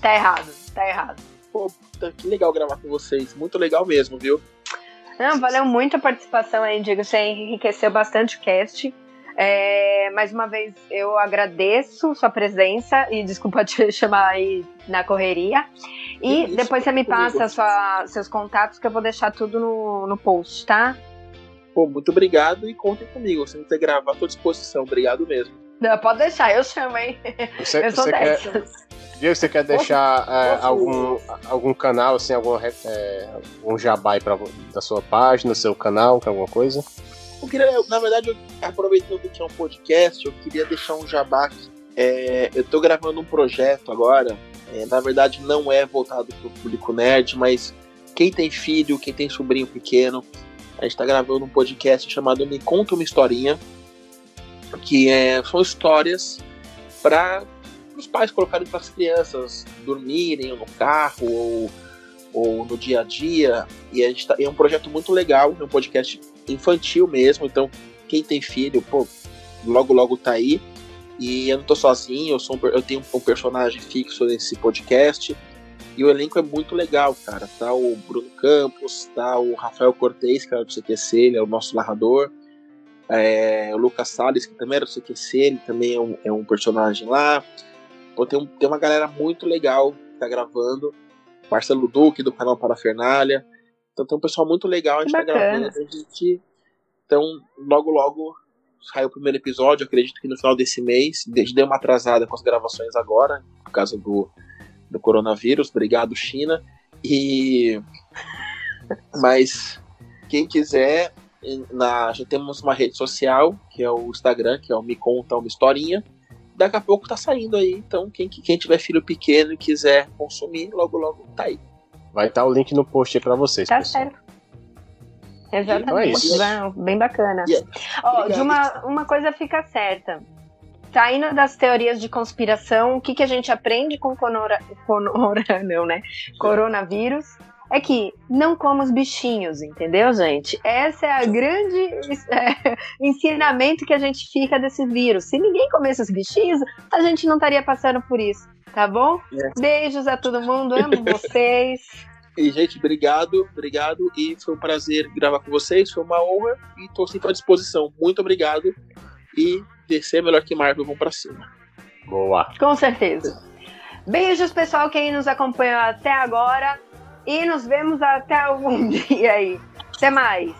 tá errado, tá errado. Pô, puta, que legal gravar com vocês. Muito legal mesmo, viu? Não, valeu muito a participação aí, Diego. Você enriqueceu bastante o cast. É, mais uma vez, eu agradeço sua presença e desculpa te chamar aí na correria. E Isso, depois você me passa sua, seus contatos que eu vou deixar tudo no, no post, tá? Pô, muito obrigado e contem comigo. Se não ter gravar, à à disposição. Obrigado mesmo. Não, pode deixar, eu chamo, hein? Você, eu sou você dessas. Quer, Diego, você quer deixar posso, é, posso... algum, algum canal, assim, algum, é, um jabai pra, da sua página, seu canal, alguma coisa? Eu queria, na verdade, eu, aproveitando que é um podcast, eu queria deixar um jabá. É, eu tô gravando um projeto agora, é, na verdade não é voltado pro público nerd, mas quem tem filho, quem tem sobrinho pequeno, a gente está gravando um podcast chamado Me Conta uma Historinha, que é, são histórias para os pais colocarem para as crianças dormirem no carro ou, ou no dia a dia. E a gente tá, é um projeto muito legal, é um podcast infantil mesmo. Então, quem tem filho, pô, logo logo tá aí. E eu não tô sozinho, eu, sou um, eu tenho um personagem fixo nesse podcast. E o elenco é muito legal, cara. Tá o Bruno Campos, tá o Rafael Cortez, que é do CQC, ele é o nosso narrador. É, o Lucas Salles, que também era do CQC, ele também é um, é um personagem lá. Pô, tem, um, tem uma galera muito legal que tá gravando. Marcelo Duque, do canal Parafernália. Então tem um pessoal muito legal, a gente tá gravando. A gente, então, logo, logo sai o primeiro episódio, acredito que no final desse mês. Deu uma atrasada com as gravações agora, por causa do, do coronavírus. Obrigado, China. E mas quem quiser, na, já temos uma rede social, que é o Instagram, que é o Me Conta Uma Historinha. Daqui a pouco tá saindo aí, então quem, quem tiver filho pequeno e quiser consumir, logo logo tá aí. Vai estar tá o link no post aí pra vocês. Tá pessoal. certo. Exatamente. Então é Bem bacana. Yeah. Oh, de uma, uma coisa fica certa saindo das teorias de conspiração, o que, que a gente aprende com conora, conora, não, né? coronavírus é que não como os bichinhos, entendeu, gente? Essa é a grande é, ensinamento que a gente fica desse vírus. Se ninguém comesse os bichinhos, a gente não estaria passando por isso, tá bom? É. Beijos a todo mundo, amo vocês. E, gente, obrigado, obrigado. E foi um prazer gravar com vocês, foi uma honra e estou sempre à disposição. Muito obrigado. E DC é melhor que Marvel, vão pra cima. Boa. Com certeza. Beijos, pessoal, quem nos acompanhou até agora. E nos vemos até algum dia aí. Até mais.